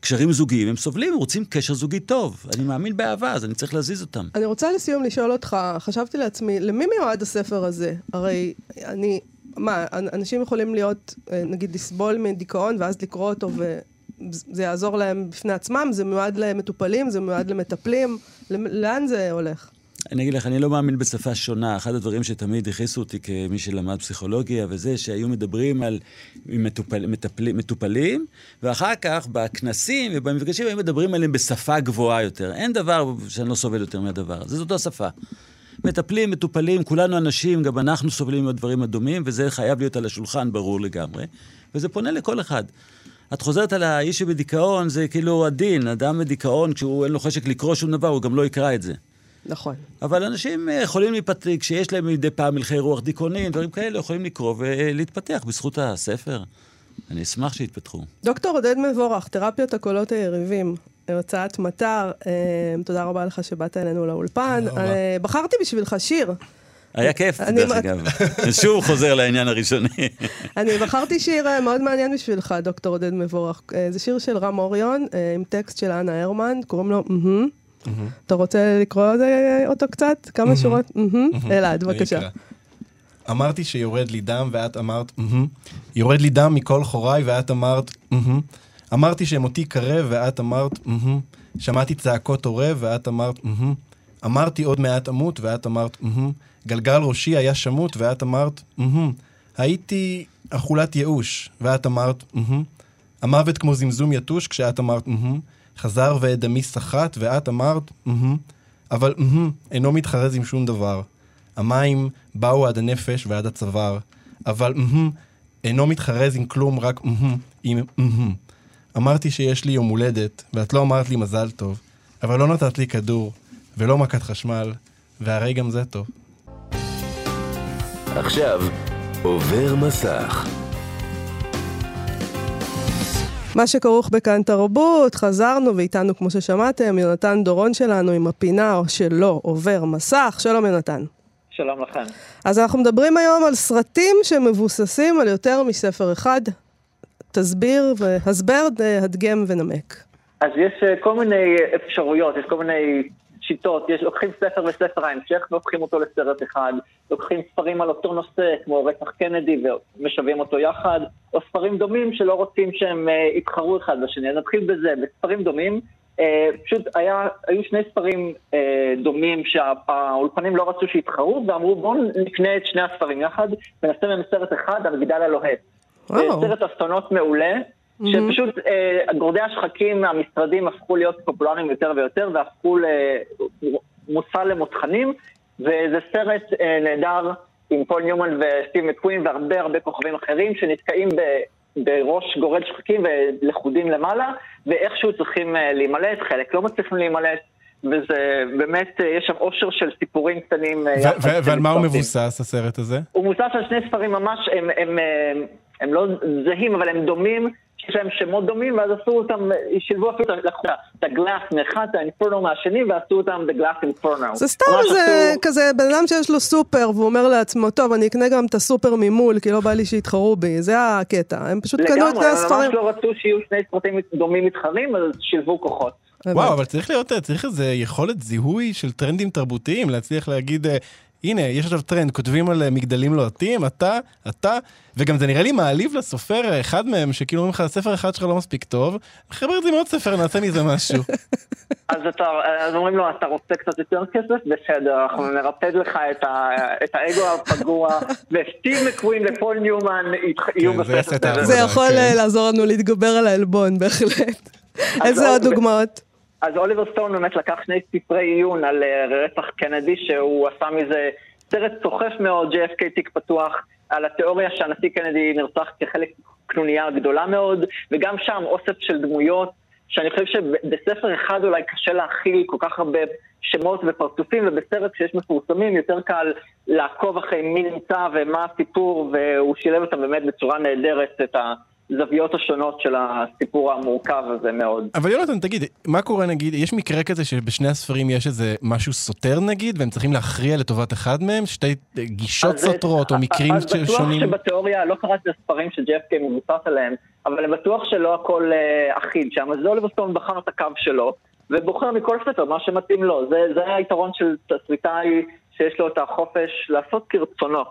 קשרים זוגיים, הם סובלים, הם רוצים קשר זוגי טוב. אני מאמין באהבה, אז אני צריך להזיז אותם. אני רוצה לסיום לשאול אותך, חשבתי לעצמי, למי מיועד הספר הזה? הרי אני, מה, אנשים יכולים להיות, אה, נגיד, לסבול מדיכאון ואז לקרוא אותו וזה יעזור להם בפני עצמם? זה מיועד למטופלים? זה מיועד למטפלים? למ- לאן זה הולך? אני אגיד לך, אני לא מאמין בשפה שונה. אחד הדברים שתמיד הכעיסו אותי כמי שלמד פסיכולוגיה וזה, שהיו מדברים על מטופל, מטפל, מטופלים, ואחר כך בכנסים ובמפגשים היו מדברים עליהם בשפה גבוהה יותר. אין דבר שאני לא סובל יותר מהדבר הזה, זאת השפה. מטפלים, מטופלים, כולנו אנשים, גם אנחנו סובלים מהדברים הדומים, וזה חייב להיות על השולחן, ברור לגמרי. וזה פונה לכל אחד. את חוזרת על האיש שבדיכאון, זה כאילו הדין, אדם בדיכאון, כשהוא אין לו חשק לקרוא שום דבר, הוא גם לא יקרא את זה. נכון. אבל אנשים אה, יכולים להיפתח, כשיש להם מדי פעם הלכי רוח דיכאונים, דברים כאלה, יכולים לקרוא ולהתפתח בזכות הספר. אני אשמח שיתפתחו. דוקטור עודד מבורך, תרפיות הקולות היריבים, הוצאת מטר, אה, תודה רבה לך שבאת אלינו לאולפן. אה, בחרתי בשבילך שיר. היה כיף, אני דרך אגב. שוב חוזר לעניין הראשוני. [laughs] אני בחרתי שיר מאוד מעניין בשבילך, דוקטור עודד מבורך. זה שיר של רם אוריון, עם טקסט של אנה הרמן, קוראים לו. אתה רוצה לקרוא אותו קצת? כמה שורות? מהמם. אלעד, בבקשה. אמרתי שיורד לי דם ואת אמרת. יורד לי דם מכל חוריי ואת אמרת. אמרתי שמותי קרב ואת אמרת. שמעתי צעקות עורב ואת אמרת. אמרתי עוד מעט אמות ואת אמרת. גלגל ראשי היה שמוט ואת אמרת. הייתי אכולת ייאוש ואת אמרת. המוות כמו זמזום יתוש כשאת אמרת. חזר ואת דמי סחט ואת אמרת, "מהמם." אבל "מהמם" אינו מתחרז עם שום דבר. המים באו עד הנפש ועד הצוואר, אבל מהמם אינו מתחרז עם כלום, רק מהמם עם מהמם. אמרתי שיש לי יום הולדת, ואת לא אמרת לי מזל טוב, אבל לא נתת לי כדור, ולא מכת חשמל, והרי גם זה טוב. עכשיו, עובר מסך. מה שכרוך בכאן תרבות, חזרנו ואיתנו, כמו ששמעתם, יונתן דורון שלנו עם הפינה או שלא עובר מסך. שלום יונתן. שלום לכם. אז אנחנו מדברים היום על סרטים שמבוססים על יותר מספר אחד. תסביר והסבר, ד- הדגם ונמק. אז יש אה, כל מיני אפשרויות, יש כל מיני שיטות, יש, לוקחים ספר וספר ההמשך והופכים אותו לסרט אחד, לוקחים ספרים על אותו נושא, כמו רצח קנדי, ומשווים אותו יחד, או ספרים דומים שלא רוצים שהם אה, יתחרו אחד בשני. אז נתחיל בזה, בספרים דומים, אה, פשוט היה, היו שני ספרים אה, דומים שהאולפנים לא רצו שיתחרו, ואמרו בואו נקנה את שני הספרים יחד, ונעשה מהם סרט אחד, המגדל הלוהט. סרט אסטרונוט מעולה, שפשוט אה, גורדי השחקים מהמשרדים הפכו להיות פופולריים יותר ויותר, והפכו למושא למותחנים, וזה סרט אה, נהדר עם פול ניומן וסטיב מקווין והרבה הרבה כוכבים אחרים שנתקעים ב... בראש גורד שחקים ולכודים למעלה, ואיכשהו צריכים אה, להימלט, חלק לא מצליחים להימלט, וזה באמת, אה, יש שם אושר של סיפורים קטנים. אה, ו- יחד ו- ועל מה הוא. מבוסס, הסרט הזה? הוא מבוסס על שני ספרים ממש, הם, הם, הם, הם לא זהים, אבל הם דומים, יש להם שמות דומים, ואז עשו אותם, שילבו אפילו, לקחו את ה glass מאחד, את ה inferno מהשני, ועשו אותם The Glass Inferno. זה סתם ממש זה עשו- כזה בן אדם שיש לו סופר והוא אומר לעצמו, טוב, אני אקנה גם את הסופר ממול, כי לא בא לי שיתחרו בי. זה הקטע. הם פשוט קנו את לגמרי, שני הם ממש הספרים. לא רצו שיהיו שני סרטים דומים מתחרים, אז שילבו כוחות. וואו, אבל צריך להיות, צריך איזה יכולת זיהוי של טרנדים תרבותיים, להצליח להגיד, אה, הנה, יש עכשיו טרנד, כותבים על אה, מגדלים לוהטים, אתה, אתה, וגם זה נראה לי מעליב לסופר, אה, אחד מהם, שכאילו אומרים לך, הספר אחד שלך לא מספיק טוב, נחבר את זה עם עוד ספר, נעשה מזה משהו. [laughs] אז, אתה, אז אומרים לו, אתה רוצה קצת יותר כסף? בסדר, אנחנו נרפד לך את, ה, את האגו הפגוע, וסטיב מקווין ופול ניומן יתח- יהיו כן, זה יכול כן. אה, לעזור לנו להתגבר על העלבון, בהחלט. איזה עוד- דוגמאות? אז אוליבר סטון באמת לקח שני ספרי עיון על אה, רצח קנדי, שהוא עשה מזה סרט סוחף מאוד, JFK תיק פתוח, על התיאוריה שהנשיא קנדי נרצח כחלק קנוניה גדולה מאוד, וגם שם אוסף של דמויות, שאני חושב שבספר אחד אולי קשה להכיל כל כך הרבה שמות ופרצופים, ובסרט כשיש מפורסמים יותר קל לעקוב אחרי מי נמצא ומה הסיפור, והוא שילב אותם באמת בצורה נהדרת, את הזוויות השונות של הסיפור המורכב הזה מאוד. אבל יונתן, תגיד, מה קורה נגיד, יש מקרה כזה שבשני הספרים יש איזה משהו סותר נגיד, והם צריכים להכריע לטובת אחד מהם? שתי גישות אז סותרות או מקרים אז בטוח שונים? שבתיאוריה, לא קראתי את הספרים ש-JFK מבוסס עליהם, אבל אני בטוח שלא הכל אה, אחיד, שהמזל אוליברסטון בחר את הקו שלו, ובוחר מכל ספר מה שמתאים לו. זה, זה היתרון של תסריטאי שיש לו את החופש לעשות כרצונו.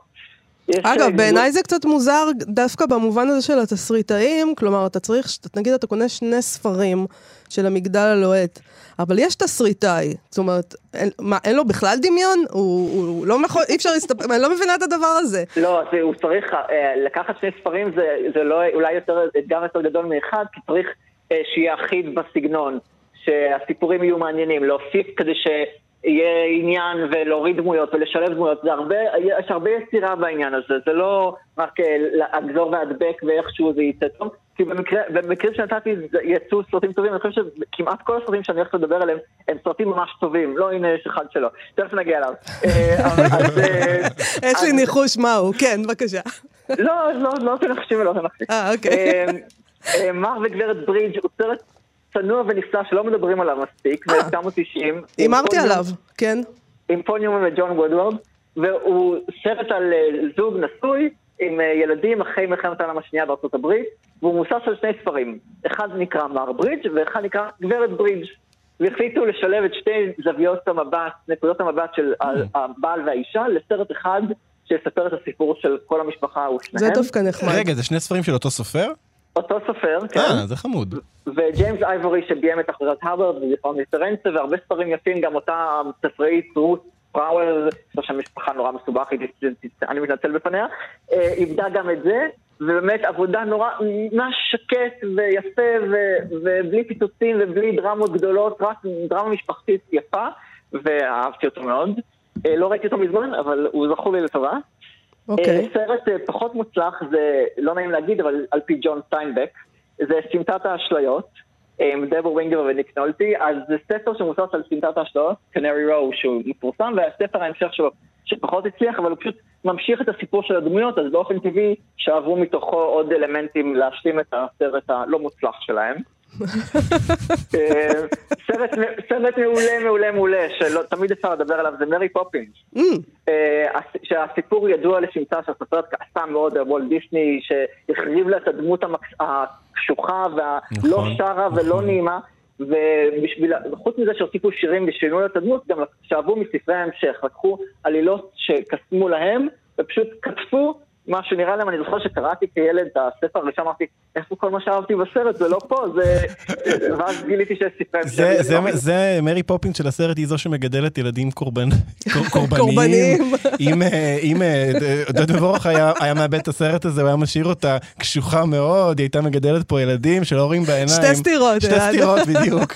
אה, אגב, בעיניי זה קצת מוזר דווקא במובן הזה של התסריטאים, כלומר, אתה צריך, ש- נגיד אתה קונה שני ספרים של המגדל הלוהט, אבל יש תסריטאי, זאת אומרת, אין, מה, אין לו בכלל דמיון? הוא, הוא לא יכול, אי אפשר להסתפק, אני לא מבינה את הדבר הזה. לא, זה, הוא צריך אה, לקחת שני ספרים, זה, זה לא, אולי יותר, אתגר יותר גדול מאחד, כי צריך אה, שיהיה אחיד בסגנון, שהסיפורים יהיו מעניינים, להוסיף כדי שיהיה עניין ולהוריד דמויות ולשלב דמויות, זה הרבה, יש הרבה יצירה בעניין הזה, זה לא רק אה, לגזור והדבק ואיכשהו זה יצא טוב, כי במקרה, במקרים שנתתי יצאו סרטים טובים, אני חושב שכמעט כל הסרטים שאני הולך לדבר עליהם הם סרטים ממש טובים, לא הנה יש אחד שלו, תכף נגיע אליו. אה, אה, [laughs] יש לי ניחוש מהו, כן, בבקשה. לא, לא, לא תנחשי ולא תנחשי. אה, אוקיי. מר וגברת ברידג' הוא סרט צנוע ונפלא שלא מדברים עליו מספיק, אה. ב-1990. הימרתי עליו, כן. עם פול ניומן וג'ון וודוורד, והוא סרט על אה, זוג נשוי עם אה, ילדים אחרי מלחמת העולם השנייה בארצות הברית, והוא מבוסס על שני ספרים. אחד נקרא מר ברידג' ואחד נקרא גברת ברידג'. והחליטו לשלב את שתי זוויות המבט, נקודות המבט של הבעל והאישה לסרט אחד שיספר את הסיפור של כל המשפחה זה ושניהם. דווקא נחמד. רגע, זה שני ספרים של אותו סופר? אותו סופר, כן. אה, זה חמוד. וג'יימס אייבורי שביים את החזרת הרווארד וזיכרון מפרנצה, והרבה ספרים יפים, גם אותה ספראית רות פראוור, יש לה שם משפחה נורא מסובכת, אני מתנצל בפניה, אה, איבדה גם את זה, ובאמת עבודה נורא, ממש שקט ויפה, ו- ובלי פיצוצים ובלי דרמות גדולות, רק דרמה משפחתית יפה, ואהבתי אותו מאוד. אה, לא ראיתי אותו מזמן, אבל הוא זכור לי לטובה. אוקיי. אה, סרט אה, פחות מוצלח, זה לא נעים להגיד, אבל על פי ג'ון סטיינבק, זה סמטת האשליות, אה, עם דבור וינגר וניק נולטי, אז זה ספר שמבוסס על סמטת האשליות, קנרי רו, שהוא מפורסם, והספר ההמשך שלו, שפחות הצליח, אבל הוא פשוט ממשיך את הסיפור של הדמויות, אז באופן טבעי שאבו מתוכו עוד אלמנטים להשלים את הסרט הלא מוצלח שלהם. סרט, סרט מעולה, מעולה, מעולה, שתמיד אפשר לדבר עליו, זה מרי פופינס. Mm, אה, הס- שהסיפור ידוע לשמצה שהסופרת כעסה מאוד על וולט דיסני, שהחריב לה את הדמות הקשוחה והלא נכון, שרה ולא נכון. נעימה. ובשביל, חוץ מזה שהוסיפו שירים ושינו לה את הדמות, גם שאבו מספרי ההמשך, לקחו עלילות שקסמו להם, ופשוט כתבו מה שנראה להם, אני זוכר שקראתי כילד את הספר הראשון, אמרתי, איפה כל מה שאהבתי בסרט? זה לא פה, זה... [laughs] ואז גיליתי שיש ספרי המשך. זה, זה, זה מרי פופינס של הסרט, היא זו שמגדלת ילדים קורבן, [laughs] קור- קורבניים. קורבניים. [laughs] אם, אה, אם אה, דוד מבורך היה, היה מאבד את הסרט הזה, הוא היה משאיר אותה קשוחה מאוד, היא הייתה מגדלת פה ילדים שלא רואים בעיניים. שתי סטירות, שתי. סטירות בדיוק,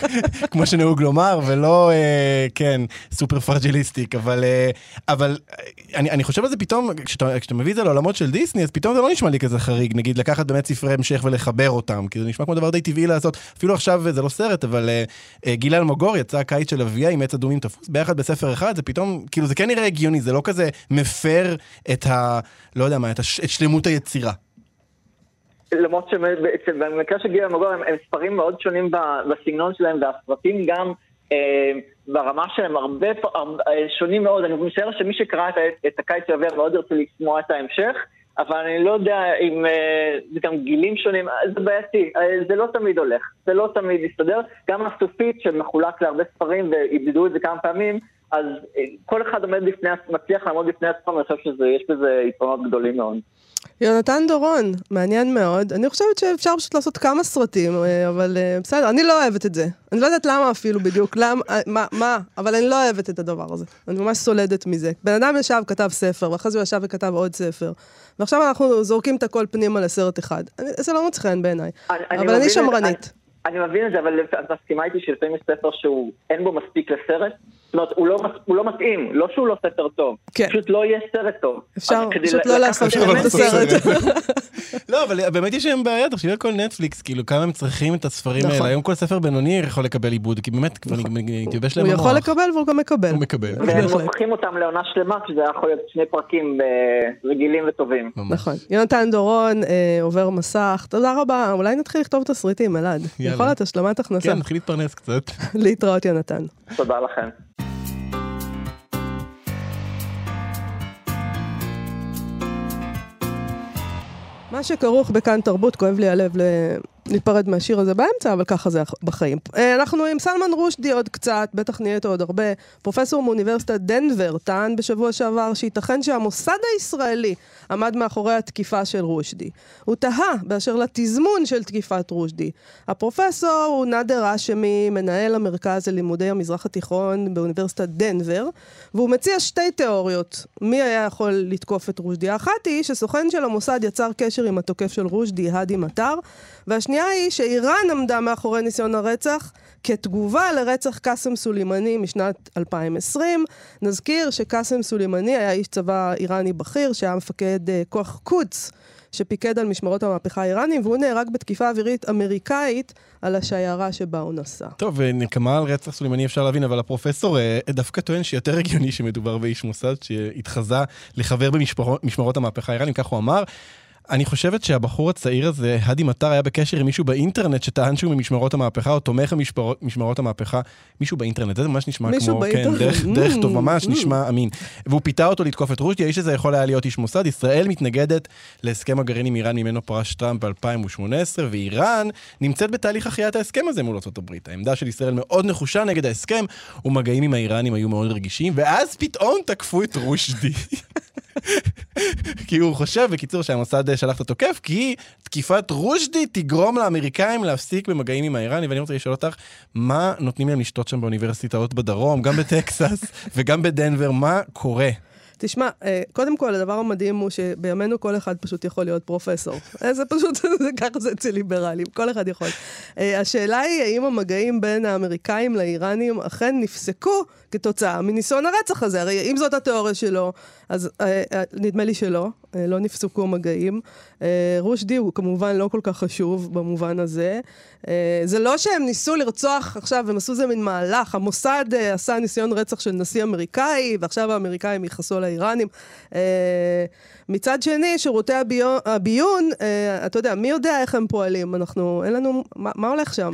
כמו שנהוג לומר, ולא, אה, כן, סופר פרג'יליסטיק, אבל, אה, אבל אה, אני, אני חושב על זה פתאום, כשאתה, כשאתה מביא את זה לעולמות של דיסני, אז פתאום זה לא נשמע לי כזה חריג, נגיד לקחת באמת ספרי המשך ולחבר אותם, כי זה נשמע כמו דבר די טבעי לעשות, אפילו עכשיו זה לא סרט, אבל אה, אה, גילה אלמגור יצא הקיץ של אביה עם עץ הדומים תפוס ביחד בספר אחד, זה פתאום, כאילו זה כן נראה הגיוני, זה לא כזה מפר את ה... לא יודע מה, את, הש, את שלמות היצירה. למרות שבמקרה של גיל המגור הם, הם ספרים מאוד שונים בסגנון שלהם, והסרטים גם ברמה שלהם הרבה, אה, שונים מאוד. אני משער שמי שקרא את, את הקיץ אביה מאוד ירצה לשמוע את ההמשך, אבל אני לא יודע אם אה, זה גם גילים שונים, אה, זה בעייתי, אה, זה לא תמיד הולך, זה לא תמיד יסתדר. גם הסופית שמחולק להרבה ספרים ואיבדו את זה כמה פעמים, אז אה, כל אחד עומד בפני, מצליח לעמוד בפני עצמו, אני חושב שיש בזה יתרונות גדולים מאוד. יונתן דורון, מעניין מאוד. אני חושבת שאפשר פשוט לעשות כמה סרטים, אה, אבל אה, בסדר, אני לא אוהבת את זה. אני לא יודעת למה אפילו בדיוק, למה, מה, מה, אבל אני לא אוהבת את הדבר הזה. אני ממש סולדת מזה. בן אדם ישב, כתב ספר, ואחרי זה הוא ישב וכתב עוד ספר. ועכשיו אנחנו זורקים את הכל פנימה לסרט אחד. אני, זה לא מוצא חן בעיניי. אבל אני שמרנית. אני, אני מבין את זה, אבל את מסכימה איתי שלפעמים יש ספר שהוא, אין בו מספיק לסרט? זאת אומרת, הוא לא, הוא לא מתאים, לא שהוא לא ספר טוב, כן. פשוט לא יהיה סרט טוב. אפשר פשוט לא לעשות באמת הסרט. [laughs] לא, אבל באמת יש להם בעיה, תחשבי על כל נטפליקס, כאילו, כמה הם צריכים את הספרים נכון. האלה. היום כל ספר בינוני יכול לקבל עיבוד, כי באמת כבר מתייבש להם הוא המוח. יכול לקבל והוא גם מקבל. הוא מקבל. והם בהחלט. הופכים אותם לעונה שלמה, כשזה יכול להיות שני פרקים אה, רגילים וטובים. ממש. נכון. יונתן דורון אה, עובר מסך, תודה רבה. אולי נתחיל לכתוב תסריטים, אלעד. יאללה. יכול להיות השלמת הכנסה. כן, נתחיל להתפרנס קצת. [laughs] להתראות, יונתן. תודה לכם. מה שכרוך בכאן תרבות, כואב לי הלב ל... להיפרד מהשיר הזה באמצע, אבל ככה זה בחיים. אה, אנחנו עם סלמן רושדי עוד קצת, בטח נהיה איתו עוד הרבה. פרופסור מאוניברסיטת דנבר טען בשבוע שעבר שייתכן שהמוסד הישראלי עמד מאחורי התקיפה של רושדי. הוא תהה באשר לתזמון של תקיפת רושדי. הפרופסור הוא נאדר האשמי, מנהל המרכז ללימודי המזרח התיכון באוניברסיטת דנבר, והוא מציע שתי תיאוריות. מי היה יכול לתקוף את רושדי? האחת היא שסוכן של המוסד יצר קשר עם התוקף של רושדי, האדי מטר, והשנייה היא שאיראן עמדה מאחורי ניסיון הרצח כתגובה לרצח קאסם סולימני משנת 2020. נזכיר שקאסם סולימני היה איש צבא איראני בכיר, שהיה מפקד אה, כוח קודס, שפיקד על משמרות המהפכה האיראנים, והוא נהרג בתקיפה אווירית אמריקאית על השיירה שבה הוא נסע. טוב, אה, נקמה על רצח סולימני אפשר להבין, אבל הפרופסור אה, דווקא טוען שיותר הגיוני שמדובר באיש מוסד שהתחזה לחבר במשמרות המהפכה האיראנים, כך הוא אמר. אני חושבת שהבחור הצעיר הזה, האדי מטר, היה בקשר עם מישהו באינטרנט שטען שהוא ממשמרות המהפכה, או תומך במשמרות המהפכה. מישהו באינטרנט, זה ממש נשמע כמו... באינטרנט. כן, דרך, דרך Mm, טוב, ממש mm. נשמע אמין. והוא פיתה אותו לתקוף את רושדי, האיש הזה יכול היה להיות איש מוסד. ישראל מתנגדת להסכם הגרעין עם איראן ממנו פרש טראמפ ב-2018, ואיראן נמצאת בתהליך החייאת ההסכם הזה מול ארה"ב. העמדה של ישראל מאוד נחושה נגד ההסכם, ומגעים עם האיראנים היו מאוד רגישים, ואז פתאום תקפו את רושדי. [laughs] [laughs] כי הוא חושב, בקיצור, שהמוסד שלח את התוקף, כי תקיפת רושדי תגרום לאמריקאים להפסיק במגעים עם האיראנים, ואני רוצה לשאול אותך, מה נותנים להם לשתות שם באוניברסיטאות בדרום, גם בטקסס [laughs] וגם בדנבר, מה קורה? תשמע, אה, קודם כל, הדבר המדהים הוא שבימינו כל אחד פשוט יכול להיות פרופסור. אה, זה פשוט, [laughs] זה ככה זה אצל ליברלים, כל אחד יכול. אה, השאלה היא, האם המגעים בין האמריקאים לאיראנים אכן נפסקו כתוצאה מניסיון הרצח הזה? הרי אם זאת התיאוריה שלו, אז נדמה לי שלא, לא נפסקו מגעים. אה, רושדי הוא כמובן לא כל כך חשוב במובן הזה. זה לא שהם ניסו לרצוח עכשיו, הם עשו איזה מין מהלך. המוסד עשה ניסיון רצח של נשיא אמריקאי, ועכשיו האמריקאים ייחסו לאיראנים. אה, מצד שני, שירותי הביון, הביון אה, אתה יודע, מי יודע איך הם פועלים? אנחנו, אין לנו, מה, מה הולך שם?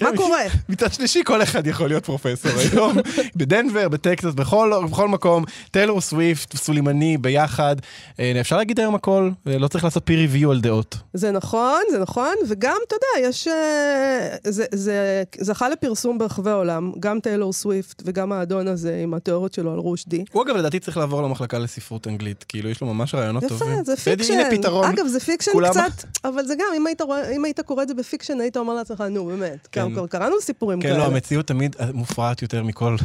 מה כן, קורה? מצד שלישי, כל אחד יכול להיות פרופסור היום. [laughs] בדנבר, בטקסס, בכל, בכל מקום, טיילור סוויפט, סולימאני, ביחד. אה, אפשר להגיד היום הכל, ולא צריך לעשות peer review על דעות. זה נכון, זה נכון, וגם, אתה יודע, יש... אה, זה, זה זכה לפרסום ברחבי העולם, גם טיילור סוויפט וגם האדון הזה עם התיאוריות שלו על רושדי. הוא אגב לדעתי צריך לעבור למחלקה לספרות אנגלית, כאילו יש לו ממש רעיונות טובים. יפה, זה fiction. אגב, זה fiction כולם- קצת, אבל זה גם, אם היית, אם היית קורא את זה ב fiction, היית אומר לעצמך, נו, באמת. כן. כן. כבר קראנו סיפורים כן, כאלה. לא, המציאות תמיד מופרעת יותר מכל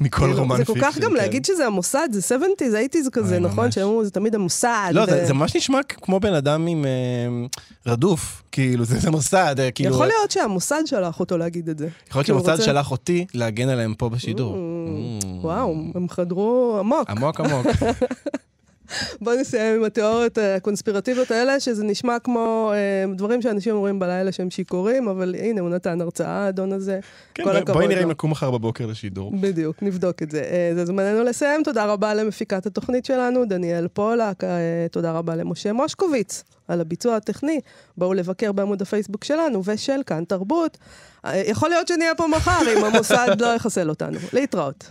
מכל כאילו, רומן זה fiction. כל כך גם כן. להגיד שזה המוסד, זה 70's, 80's כזה, נכון? ממש. שהם אמרו, זה תמיד המוסד. לא, ו- זה, זה ממש נשמע כמו בן אדם עם אה, רדוף, כאילו, זה, זה מוסד, אה, כאילו... יכול להיות שהמוסד שלח אותו להגיד את זה. יכול להיות שהמוסד רוצה- שלח אותי להגן עליהם פה בשידור. Mm, Mm. וואו, הם חדרו עמוק. עמוק עמוק. [laughs] בוא נסיים עם התיאוריות הקונספירטיביות האלה, שזה נשמע כמו אה, דברים שאנשים אומרים בלילה שהם שיכורים, אבל הנה, הוא נתן הרצאה, האדון הזה. כן, כל בואי- הכבוד בואי נראה. אם נקום מחר בבוקר לשידור. בדיוק, נבדוק את זה. אה, זה זמננו לסיים, תודה רבה למפיקת התוכנית שלנו, דניאל פולק, אה, תודה רבה למשה מושקוביץ על הביצוע הטכני. בואו לבקר בעמוד הפייסבוק שלנו ושל כאן תרבות. יכול להיות שנהיה פה מחר אם המוסד לא יחסל אותנו. להתראות.